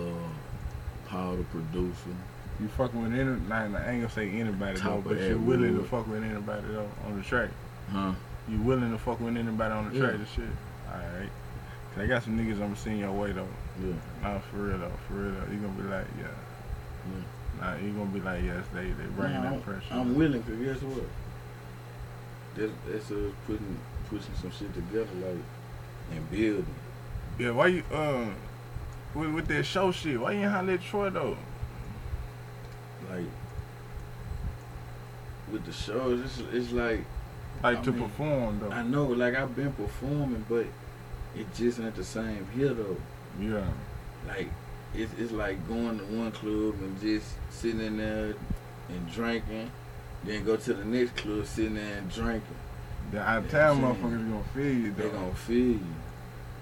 who else? producer. You fucking with any? Nah, I ain't gonna say anybody Top though, but you're willing to fuck with anybody though on the track. Huh? You willing to fuck with anybody on the Yeah. track and shit? Alright. Cause I got some niggas I'm seeing your way though. Yeah. Nah, for real though, for real though. You gonna be like, yeah. Nah, you gonna be like, yes, they they bringing Nah, that pressure. I'm willing to guess what? That's that's us putting pushing some shit together like and building. yeah, why you um with, with that show shit? Why you ain't holler at Troy though? Like with the shows, it's, it's like Like I to mean, perform though. I know, like I've been performing, but it just ain't the same here though. yeah. Like it's it's like going to one club and just sitting in there and drinking, then go to the next club sitting there and drinking. The out of town motherfuckers gonna feel you They though. gonna feel you,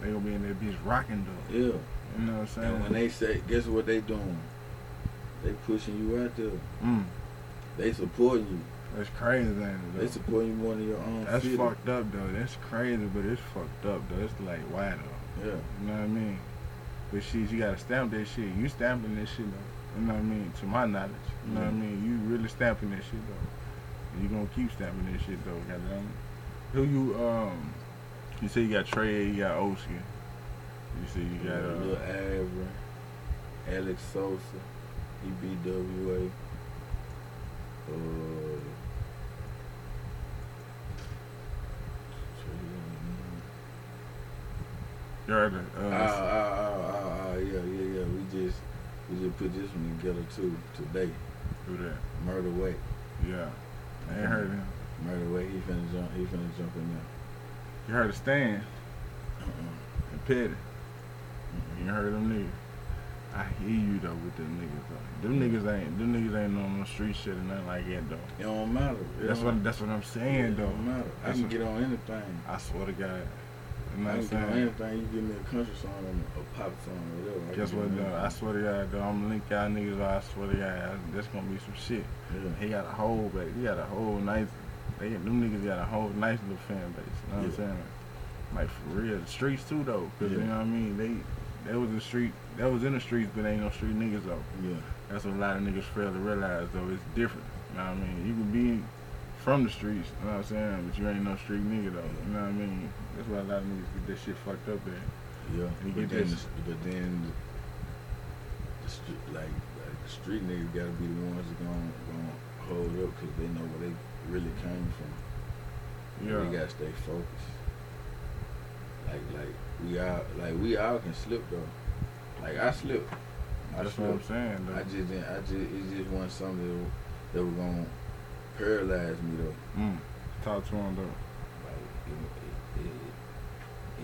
They gonna be in that bitch rocking though. yeah. You know what I'm saying? And when they say, guess what they doing? They pushing you out there. mm, They supporting you. that's crazy, ain't it? They Though? supporting you more than your own That's fucked up though. That's crazy, but it's fucked up though. It's like why though? Yeah. You know what I mean? But shit, you gotta stamp that shit. You stamping that shit though. You know what I mean? To my knowledge. You know what I Mhm. mean? You really stamping that shit though. You gonna keep stamping that shit though, goddamn. Who you um you say you got Trey, you got Oski. You say you got Lil uh Avery, Alex Sosa, EBWA. Uh, you heard it, Ah, uh, ah, ah, ah, yeah, yeah, yeah. We just we just put this one together too today. who that? Murder Way, Yeah. I ain't heard him. Murder Way. He finna jump. He finna jump in there. You heard of Stan Uh-uh. and Petty. You heard them niggas. I hear you though with them niggas though. Them niggas ain't them niggas ain't on no street shit or nothing like that though. It don't matter. It That's don't- what that's what I'm it saying though. don't matter. I That's can what- get on anything. I swear to God. You know I what I'm can get on saying? anything. You give me a country song and a pop song or whatever. Guess what though? I swear to God though, I'm gonna link y'all niggas. I swear to God, that's gonna be some shit. Yeah. He got a whole but He got a whole nice. They them niggas got a whole nice little fan base. You know what I'm saying? Like for real, the streets too though. Cause you know what I mean. They that was the street. That was in the streets, but ain't no street niggas though. Yeah. That's what a lot of niggas fail to realize though. It's different. You know what I mean? You can be from the streets. You know what I'm saying? But you ain't no street nigga though. You know what I mean? That's why a lot of niggas get that shit fucked up at. Yeah, You but get then, this- but then the street, like, like the street niggas gotta be the ones that gonna, gonna hold up because they know where they really came from. Yeah. We gotta stay focused. Like, like we all, like we all can slip though. Like I slipped. I That's what I'm saying though. I just didn't. I just it just wasn't something that, that was gonna paralyze me though. Mm. Talk to him though. Like it, it, it,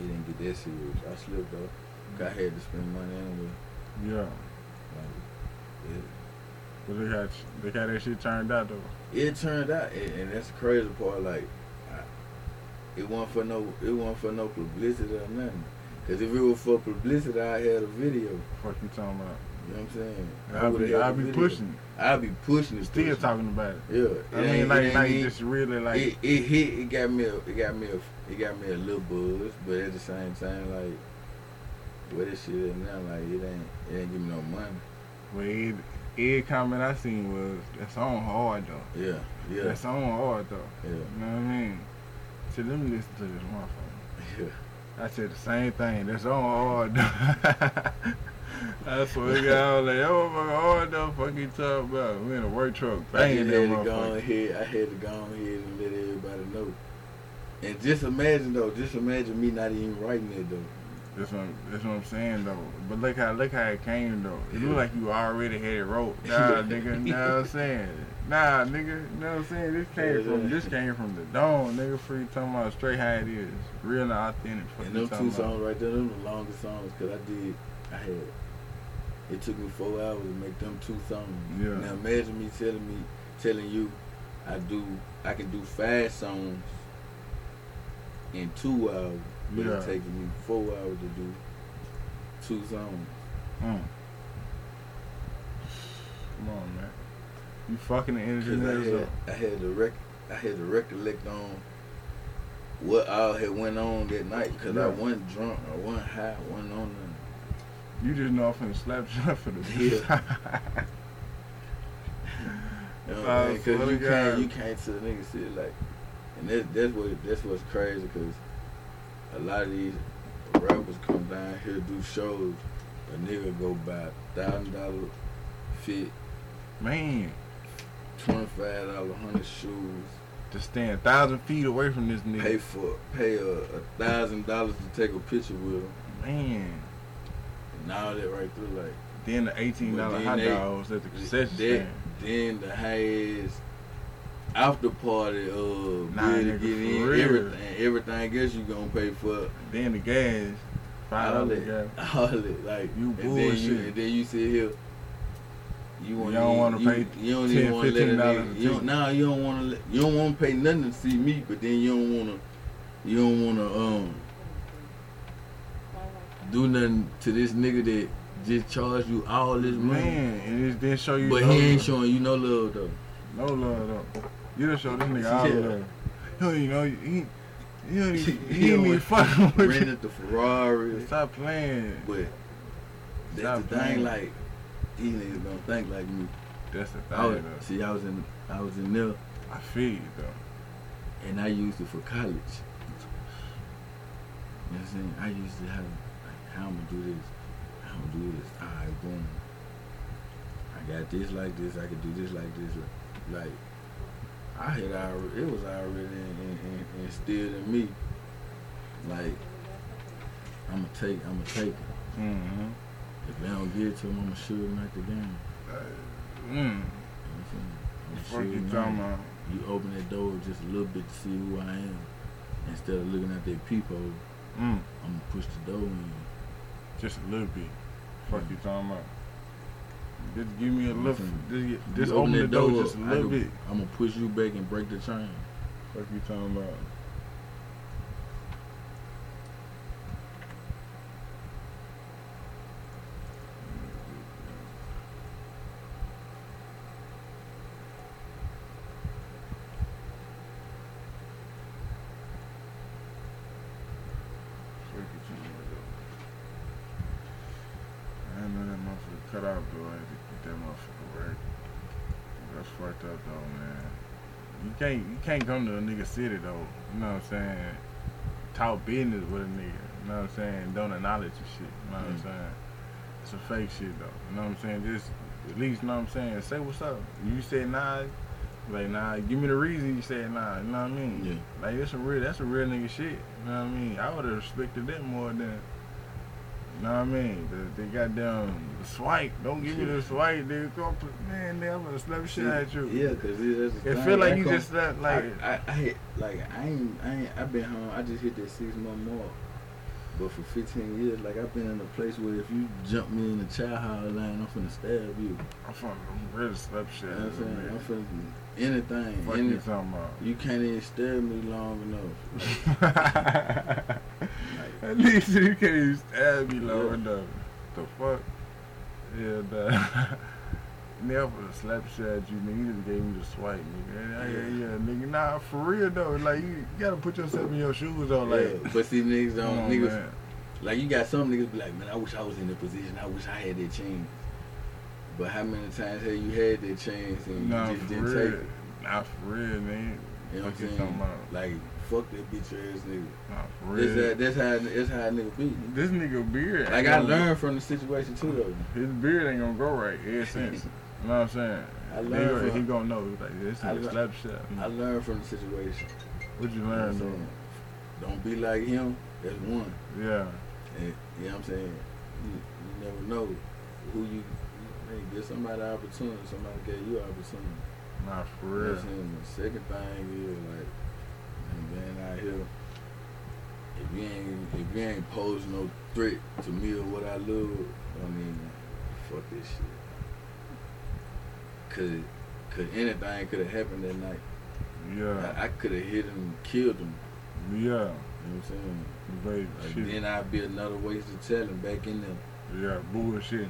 it didn't get that serious. I slipped though. 'Cause I had to spend money anyway. Yeah. Like, it, But they got they got that shit turned out though. it turned out, and, and that's the crazy part. Like, I, it wasn't for no, it wasn't for no publicity or nothing. Cause if it was for publicity, I had a video. Fuck you talking about? You know what I'm saying? I'll be, I'll be pushing. I'll be pushing it. Still pushing. talking about it. Yeah. I It mean, like, it like just really like. it, it hit. It got me. A, it got me. A, it got me a little buzz, but at the same time, like, where this shit is now, like, it ain't. It ain't give me no money. Well, every, every comment I seen was that song hard though. Yeah. Yeah. That song hard though. Yeah. You know what I mean? So let me listen to this motherfucker. <laughs> Yeah. I said the same thing. That's on hard though. <laughs> I swear to God, I was like, that motherfucker hard though. Fuck you talking about? We in a work truck I banging that had to go motherfucker. ahead. I had to go ahead and let everybody know. And just imagine though, just imagine me not even writing it though. That's what, that's what I'm saying though. But look how look how it came though. It looked like you already had it wrote. <laughs> Nah, nigga. Know what I'm saying? Nah, nigga. You know what I'm saying? This came Yeah, from yeah. this came from the dawn, nigga. Free talking about straight how it is, real and authentic. And them two songs right there, them the longest songs because I did. I had. It took me four hours to make them two songs. Yeah. Now imagine me telling me, telling you, I do, I can do five songs in two hours, but Yeah. it's taking me four hours to do two songs. Mm. Come on, man. You fucking the engineers I had, up. I had to rec, I had to recollect on what all had went on that night. Cause Yeah. I wasn't drunk, I wasn't high, I wasn't on. You just know I'm finna slap you <laughs> for the Yeah. You know what I I'm saying? swear Cause to you God. can't, you can't tell niggas shit like, and that, that's what that's what's crazy. Cause a lot of these rappers come down here do shows, a nigga go buy thousand dollar fit, Man, twenty five dollar hundred shoes, to stand a thousand feet away from this nigga. pay for pay a, a thousand dollars to take a picture with him, Man. All that right through like. Then the eighteen dollar hot they- dogs at the concession Then, stand. then the highest after party, uh, Nah, bill to get in, real. everything, everything else you gonna pay for. Then the gas. All gas. all that, like You and then you, bullshit. and then you sit here. You, want You don't wanna pay You don't 10, even want to let a $15 nigga. You don't, nah, you don't want to. You don't want to pay nothing to see me, but then you don't want to. You don't want to um do nothing to this nigga that just charged you all this money. Man, and it didn't show you But no he ain't love. showing you no love though. No love though. You done show this nigga all Yeah. love. He don't even know. He, he don't even, <laughs> He he ain't even fucking with you. rented the Ferrari. Stop playing. But Stop that's the playing. thing, like these niggas don't think like me. That's the I was, thing though. see, I was in, I was in there, I feel you though. and I used it for college. You know what I'm saying? I used to have how I'm gonna do this, how I'm gonna do this. All right, boom. I got this like this. I could do this like this. Like, like I had already, it was already in, in, in, instilled in me. Like, I'm gonna take, I'm gonna take it. Mm-hmm. If they don't get to them, I'm gonna shoot them at the game. Mm. You what I'm saying? I'ma Fuck shoot you 'em talking about? You open that door just a little bit to see who I am. Instead of looking at that peephole, Mm. I'm gonna push the door in. Just a little bit. Fuck you mm. talking about? Just give me a I'm little. saying, Just, just open the door just a little bit. I'm gonna push you back and break the chain. Fuck you talking about? Fuck you talking about? I didn't know that motherfucker cut out though. I had to get that motherfucker right. That's fucked up though, man. You can't you can't come to a nigga city though. You know what I'm saying? Talk business with a nigga. You know what I'm saying? Don't acknowledge your shit. You know what I'm Mm. saying? It's a fake shit though. You know what I'm saying? Just at least you know what I'm saying. Say what's up. You say nah, like nah. Give me the reason you said nah. You know what I mean? Yeah. Like that's a real that's a real nigga shit. You know what I mean? I would have respected that more than. Know what I mean? The, the goddamn swipe. Don't give me the swipe, dude. Go man, they, I'm gonna slap shit at you. Yeah, cause it, It feel like I you come- just let like I, I, I hit like I ain't I ain't I been home. I just hit that six month mark. But for 15 years, like I've been in a place where if you jump me in the child house line, I'm finna stab you. I'm ready to slap shit You at know you, what I'm saying? I'm finna anything. Fuck any- you talking about? you can't even stab me long enough. <laughs> At least you can't even stab me long Yeah. enough. The fuck? Yeah, the <laughs> Never slap shit at you, nigga. You just gave me the swipe, nigga. Yeah, yeah, yeah, nigga. Nah, for real though. Like you, you gotta put yourself in your shoes though. Like, yeah, but see niggas don't on, niggas man. like you got some niggas be like, man, I wish I was in the position. I wish I had that chance. But how many times have you had that chance and you Nah, just didn't real. take it? Nah, for real, man. You know what I'm saying? Like fuck that bitch ass nigga. Nah, for real. how that's how that's how a nigga be. This nigga beard. Like I learned from the situation too though. His beard ain't gonna grow right ever since. <laughs> you know what I'm saying? I He, learned gonna- from- he gonna know. Like, this I nigga lear- slap shit. I learned from the situation. What you You know learn though? Don't be like him. That's one. Yeah. And, you know what I'm saying? You, you never know who you, you give somebody opportunity, somebody gave you opportunity. Nah, for You know real. what I'm saying? The second thing is like, man, out here, if you ain't if you ain't pose no threat to me or what I love, I mean, fuck this shit. Cause, cause anything could have happened that night. Yeah. I, I could have hit him, killed him. Yeah. You know what I'm saying? Baby, Like, shit. then I'd be another waste wasted talent back in there. Yeah, bullshitting.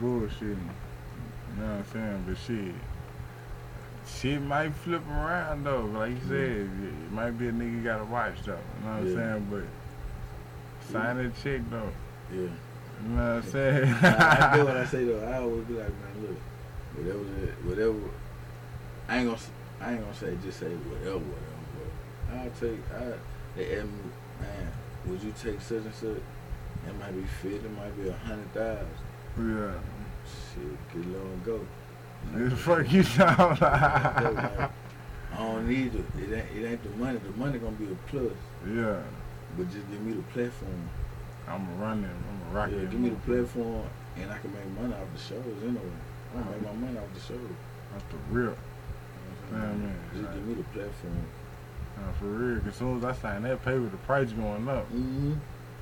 Bullshitting. You know what I'm saying? But shit. Shit might flip around though. Like you mm-hmm. said, it might be a nigga you gotta watch though. You know what I'm saying? But sign a check though. Yeah. You know what I'm saying? <laughs> I, I do what I say though. I always be like, man, look, whatever, whatever. I ain't gonna, I ain't gonna say just say whatever, whatever. But I'll take. I they ask me, man, would you take such and such? It might be fifty, it might be a hundred thousand. yeah. Shit, get low and go. The fuck you sound? I don't need it. It ain't, it ain't the money. The money gonna be a plus, yeah. but just give me the platform. I'm a running. I'm a rocket. Yeah, give me the platform, and I can make money off the shows anyway. I can make my money off the shows. That's the real. You know what saying? man. Just give me the platform. Nah, for real. Cause as soon as I sign that paper, the price going up. Mm-hmm. Know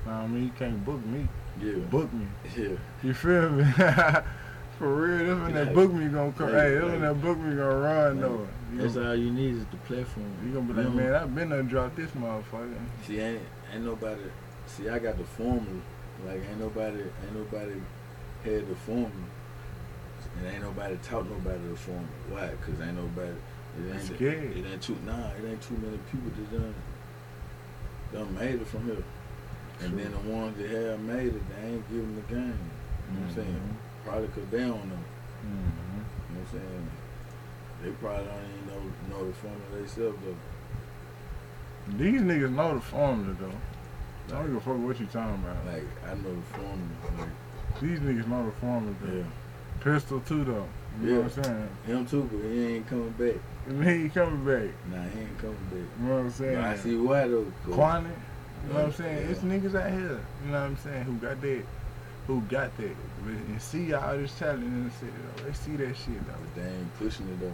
what I mean? You can't book me. Yeah. Book me. Yeah. You feel me? <laughs> for real, that's when that book me gonna come. like- Hey, that's when that book me gonna run though. You That's gonna, all you need is the platform. you gonna be like, You man. I've been there dropped this motherfucker. See, ain't ain't nobody. See, I got the formula. Like ain't nobody, ain't nobody had the formula, and ain't nobody taught nobody the formula. Why? Cause ain't nobody. It ain't. Scared. It ain't too. Nah, it ain't too many people that done done made it from here. And then the ones that have made it, they ain't giving the game. You know what I'm mm-hmm. saying? Probably cause they don't know. hmm You know what I'm saying? They probably don't even know know the formula themselves though. These niggas know the formula though. I don't give a fuck what you talking about. Like I know the formula. Like, These niggas know the formula though. yeah. Pistol too though. You know what I'm saying? Him too, but he ain't coming back. And he ain't coming back. Nah, he ain't coming back. You know what I'm saying? But I see why though. Quantity. You know what I'm saying? Yeah. It's niggas out here. You know what I'm saying? Who got that? Who got that? And see all this talent in the city though. They see that shit though. But they ain't pushing it though.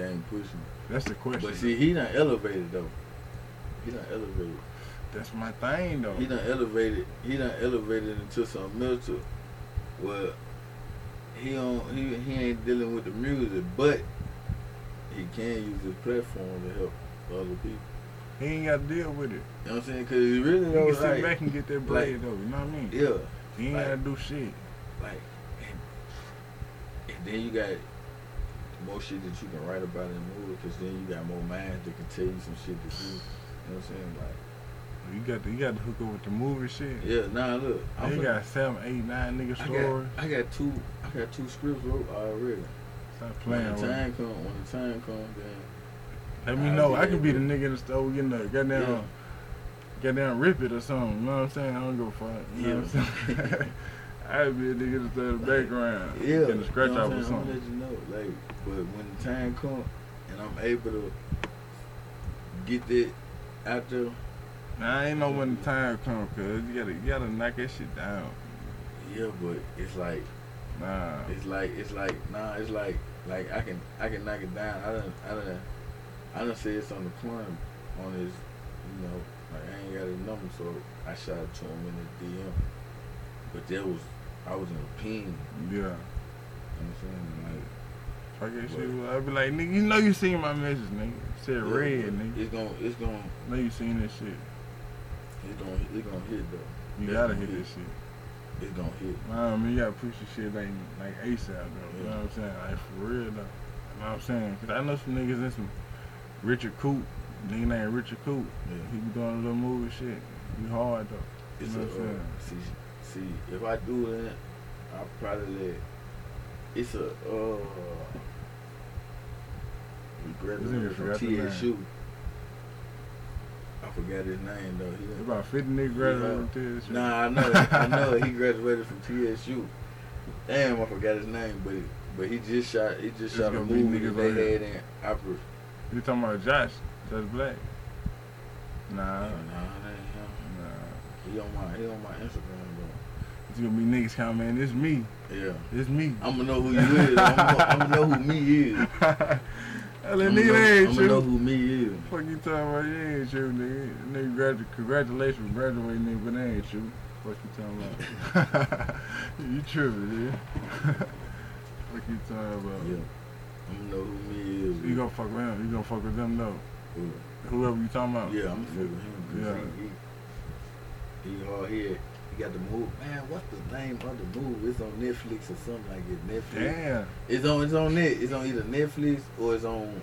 They ain't pushing it. That's the question. But see, he done elevated though. He done elevated. That's my thing though. He done elevated. He done elevated into some mental. Well, he don't. He he ain't dealing with the music, but he can use his platform to help other people. He ain't got to deal with it. You know what I'm saying? Cause he really He can sit like, back and get that bread like- though. You know what I mean? yeah, He ain't like- got to do shit. like, and, and then you got more shit that you can write about in the movie, cause then you got more minds that can tell you some shit that you, you know what I'm saying? Like, You got to, you got to hook up with the movie shit. yeah, nah, look, I'm You got seven, eight, nine nigga I stories. got, I got two, I got two scripts wrote already. Stop When the me. time come, when the time come, then Let me know. I can be the nigga in the store getting the goddamn, Yeah. Goddamn rip it or something. You know what I'm saying? I don't a fuck. You know what I'm saying? <laughs> I'd be a nigga the in the background. yeah, Getting a scratch you know off or I'm? I'm something. gonna let you know, like, but when the time come and I'm able to get that out there, Nah, I ain't know when the time come, cuz you gotta, you gotta knock that shit down. yeah, but it's like. Nah. It's like it's like nah. It's like like I can I can knock it down. I done I done I done said it's on the climb on his you know like I ain't got his number so I shot it to him in the DM. But that was I was in a pin. Yeah. You know what I'm saying? Fuck that What? shit. I'd be like, nigga, you know you seen my message, nigga. It said Like, red, nigga. It's gonna it's gonna know you seen that shit. it's gonna it's gonna hit though. You It's gotta gonna hit that shit. It's gonna hit. Nah, I mean, you gotta push the shit like, like ASAP, though. You know what I'm saying? Like, for real, though. You know what I'm saying? Because I know some niggas in some Richard Coop. Nigga named Richard Coop. Yeah. He be doing a little movie shit. He hard, though. It's know a, what I'm uh, see see if I do that, I'll probably let. It's a uh. Nigga graduated from TSU. I forgot his name though. He about 50 niggas graduated to this shit. Nah, I know, I know. He graduated from TSU. Damn, I forgot his name, but but he just shot. He just It's shot a movie that they had in opera. You talking about Josh? Josh Black? Nah. Nah, nah, that ain't him. Nah. He on my he on my Instagram It's gonna be niggas coming, man. It's me. Yeah, It's me. I'm gonna know who you is. I'm gonna, I'm gonna know who me is. <laughs> Let I'm nigga gonna, that ain't I'm gonna know who me is. Fuck you talking about? You ain't you, nigga. Nigga, gradu- congratulations graduating, nigga, but that ain't you. Fuck you talking about? <laughs> you tripping, nigga. <laughs> Fuck you talking about? Yeah, I'm gonna know who me is. You gonna fuck with him? You gonna fuck with them though? Yeah. Whoever you talking about? Yeah, I'm gonna fuck with him. Yeah. He, he, he hard head. He got the move. Man, what's the name of the move? It's on Netflix or something like it. Netflix. Damn. It's on. It's on net. It's on either Netflix or it's on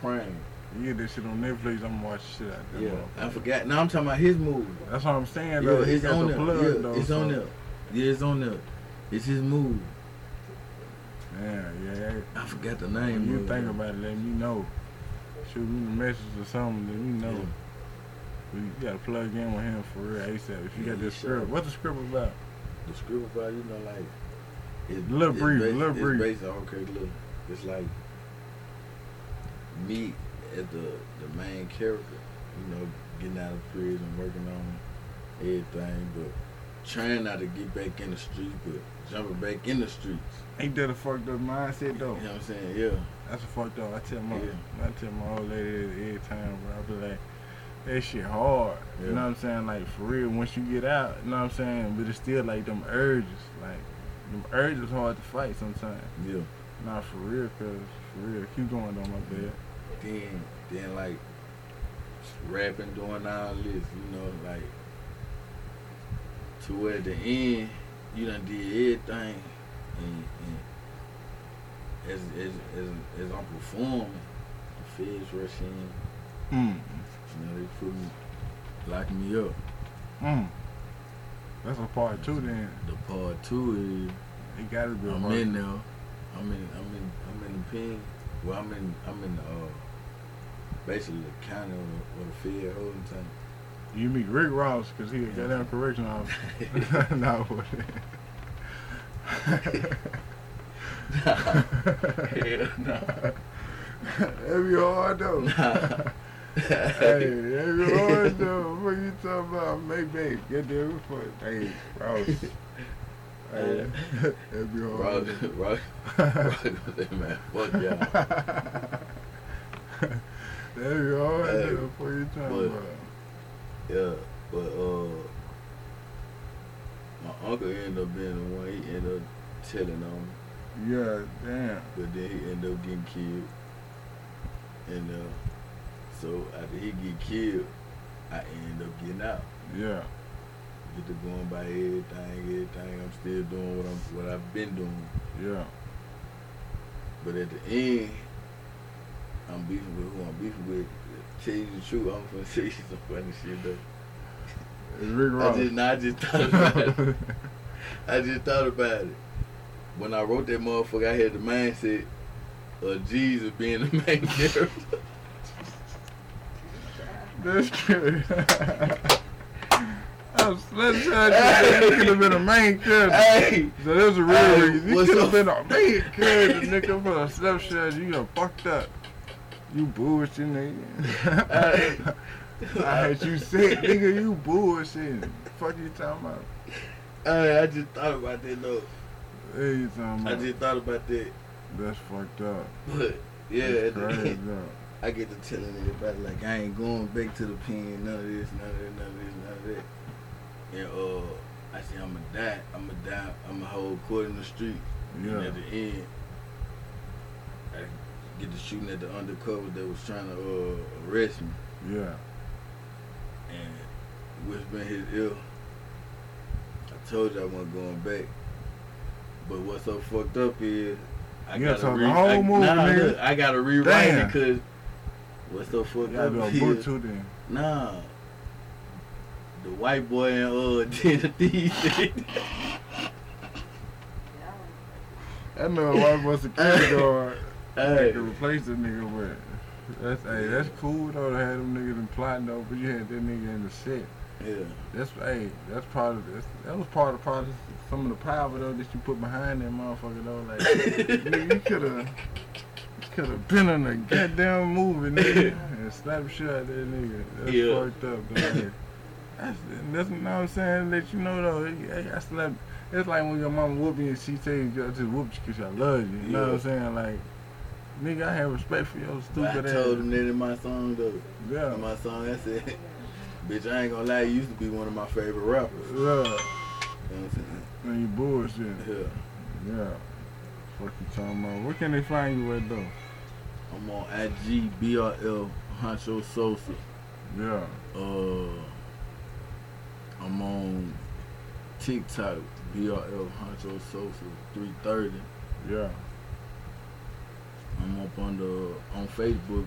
Prime. You get that shit on Netflix, I'm gonna watch the shit out there. Yeah. I forgot. Now I'm talking about his movie. That's what I'm saying, Yeah, though. He it's on the there. plug, Yeah, though, it's so on there. Yeah, it's on there. It's his movie. Yeah, yeah. I forgot the When name. you of think about it, let me know. Shoot me a message or something, let me know. Yeah. We gotta plug in with him for real ASAP. If you Yeah, got this sure. script, what's the script about? The script about you know like it's Little it's brief, based- little it's brief. based on okay, look, it's like me as the the main character, you know, getting out of prison, working on everything, but trying not to get back in the street, but jumping back in the streets. Ain't that a fucked up mindset though? You know what I'm saying? Yeah. That's a fucked up. I tell my Yeah. I tell my old lady every time, bro. I be like, that shit hard. You know what I'm saying? Like for real, once you get out, you know what I'm saying? But it's still like them urges, like them urges hard to fight sometimes. Yeah. Not for real, cause for real, keep going on my bed. Then then like rapping, doing all this, you know, like to where at the end you done did everything and, and as, as as as I'm performing, the feds rush in, Mm. you know, they put me locking me up. Mm. That's a part two then. The part two is It gotta be a I'm part in there. I'm in I'm in I'm in the pen. Well I'm in I'm in uh basically the county or, or the fed holding time. You meet Rick Ross because he a goddamn correction officer. <laughs> <laughs> no. <laughs> Hell no. That'd be hard though. <laughs> <laughs> hey, that'd be hard though. What you talking about? Maybe, get there for <laughs> Hey, Ross. Hey, that'd be hard. rock, rock, say, man, fuck y'all. that'd be hard Hey, though. What you talking but- about? Yeah, but uh, my uncle ended up being the one. He ended up telling on me, Yeah, damn. but then he ended up getting killed. And uh, so after he get killed, I end up getting out. Yeah. Get to going by everything, everything. I'm still doing what I'm what I've been doing. Yeah. But at the end, I'm beefing with who I'm beefing with. Tell you the truth, I'm gonna say <laughs> some funny shit though. It's Rick I just, I just thought <laughs> about it. I just thought about it. When I wrote that motherfucker, I had the mindset of Jesus being the <laughs> main character. That's true. I was, let's say he could have been a main character. hey, So there's a real Hey, reason. He could have been a main character, nigga, for a snapshot. You got fucked up. You bullshit, nigga. <laughs> I had you sick, nigga. You bullshit. Fuck you talking about? hey, I just thought about that though. Hey, you talking I just thought about that. That's fucked up. But yeah, crazy. <laughs> I get to telling everybody like I ain't going back to the pen, none of this, none of that, none of this, none of that. And uh, I say I'ma die, I'ma die, I'ma hold court in the street. And Yeah. at the end, I get to shooting at the undercover that was trying to uh, arrest me Yeah. and whisper in his ear. I told you I wasn't going back. But what's so fucked up is I You gotta gotta talk the re- whole I, movie, nah, nigga. look, I gotta rewrite Damn. it because what's so fucked You gotta up a is too then. nah. The white boy and uh <laughs> did <laughs> a thief. That nigga white boy security <laughs> guard. hey, to replace the nigga with. That's hey, that's cool though to have them niggas in plotting though, but you had that nigga in the set. Yeah. That's hey, that's part of this. That was part of part of some of the power though that you put behind that motherfucker though. Like nigga, <laughs> you could have could have been in a goddamn movie, nigga, and slap shot that nigga. That's Yeah. fucked up, though. That's that's you know what I'm saying. Let you know though. Hey, I slapped. It's like when your mama whoop you and she tell you I just whooped you because I love you. You know what I'm saying? Like, nigga, I have respect for your But I told ass. him that in my song though. Yeah. In my song, I said, "Bitch, I ain't gonna lie, you used to be one of my favorite rappers." You know Yeah. what I'm saying? Man, you bullshit. Yeah. Yeah. Fuck you talking about. Where can they find you at though? I'm on IG BRL Honcho Sosa. Yeah. Uh, I'm on TikTok BRL Honcho Sosa 330. Yeah. I'm up on the on Facebook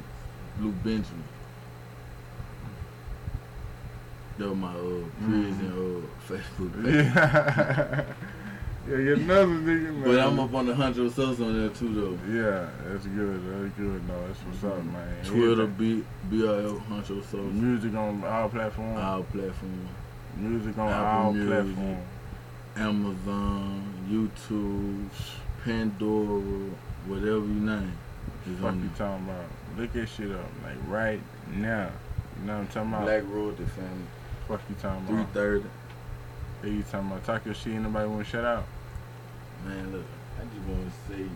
Blue Benjamin. That was my old prison mm-hmm. uh, Facebook <laughs> back. Yeah. yeah, get another nigga, man. But I'm up on the hundred sauce on there too though. Yeah, that's good. That's good. No, that's what's up, mm-hmm. man. Twitter. B B I L Honcho Sosa. music on our platform. Our platform. music on Apple Music. platforms. Amazon, YouTube, Pandora, whatever you name. Is Fuck you talking about? Look that shit up, like right now. You know what I'm talking about? Black Royalty Family. Fuck you talking Three about? thirty. Hey, you talking about? Talk your shit. Anybody want to shut out? Man, look, I just want to say,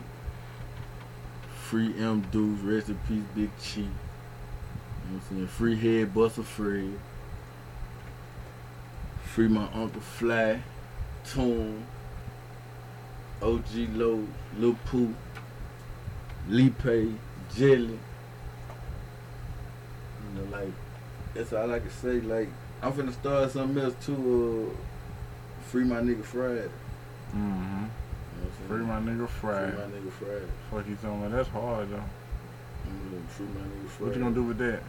free M dudes, rest in peace, Big Chief. You know what I'm saying? Free Head Buster Fred. Free my Uncle Fly, Toon, OG Low, Lil Pooh, Lipe, Jelly. You know, like, that's all I can say. Like, I'm finna start something else too. Uh, free my nigga Friday. Mm-hmm. You know what I'm saying? Free my nigga Fred. Free my nigga Friday. Fuck you talking about? That's hard though. I'm gonna free my nigga Friday. What you gonna do with that?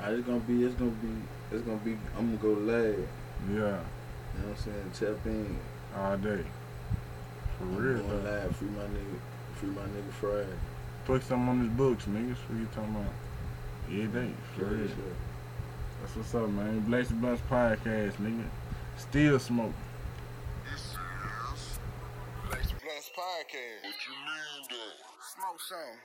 Ah, it's gonna be, it's gonna be, it's gonna be. I'm gonna go live. Yeah, You know what I'm saying? Tap in. all day. For I'm real going though. live. Free my nigga. Free my nigga Friday. Put something on his books, niggas. What you talking about? Every day. For Yeah, real. sure. That's what's up, man. Blaze Bunch podcast, nigga. Still smoke. This is Blaze Blunts Podcast. What you mean, though? Smoke some.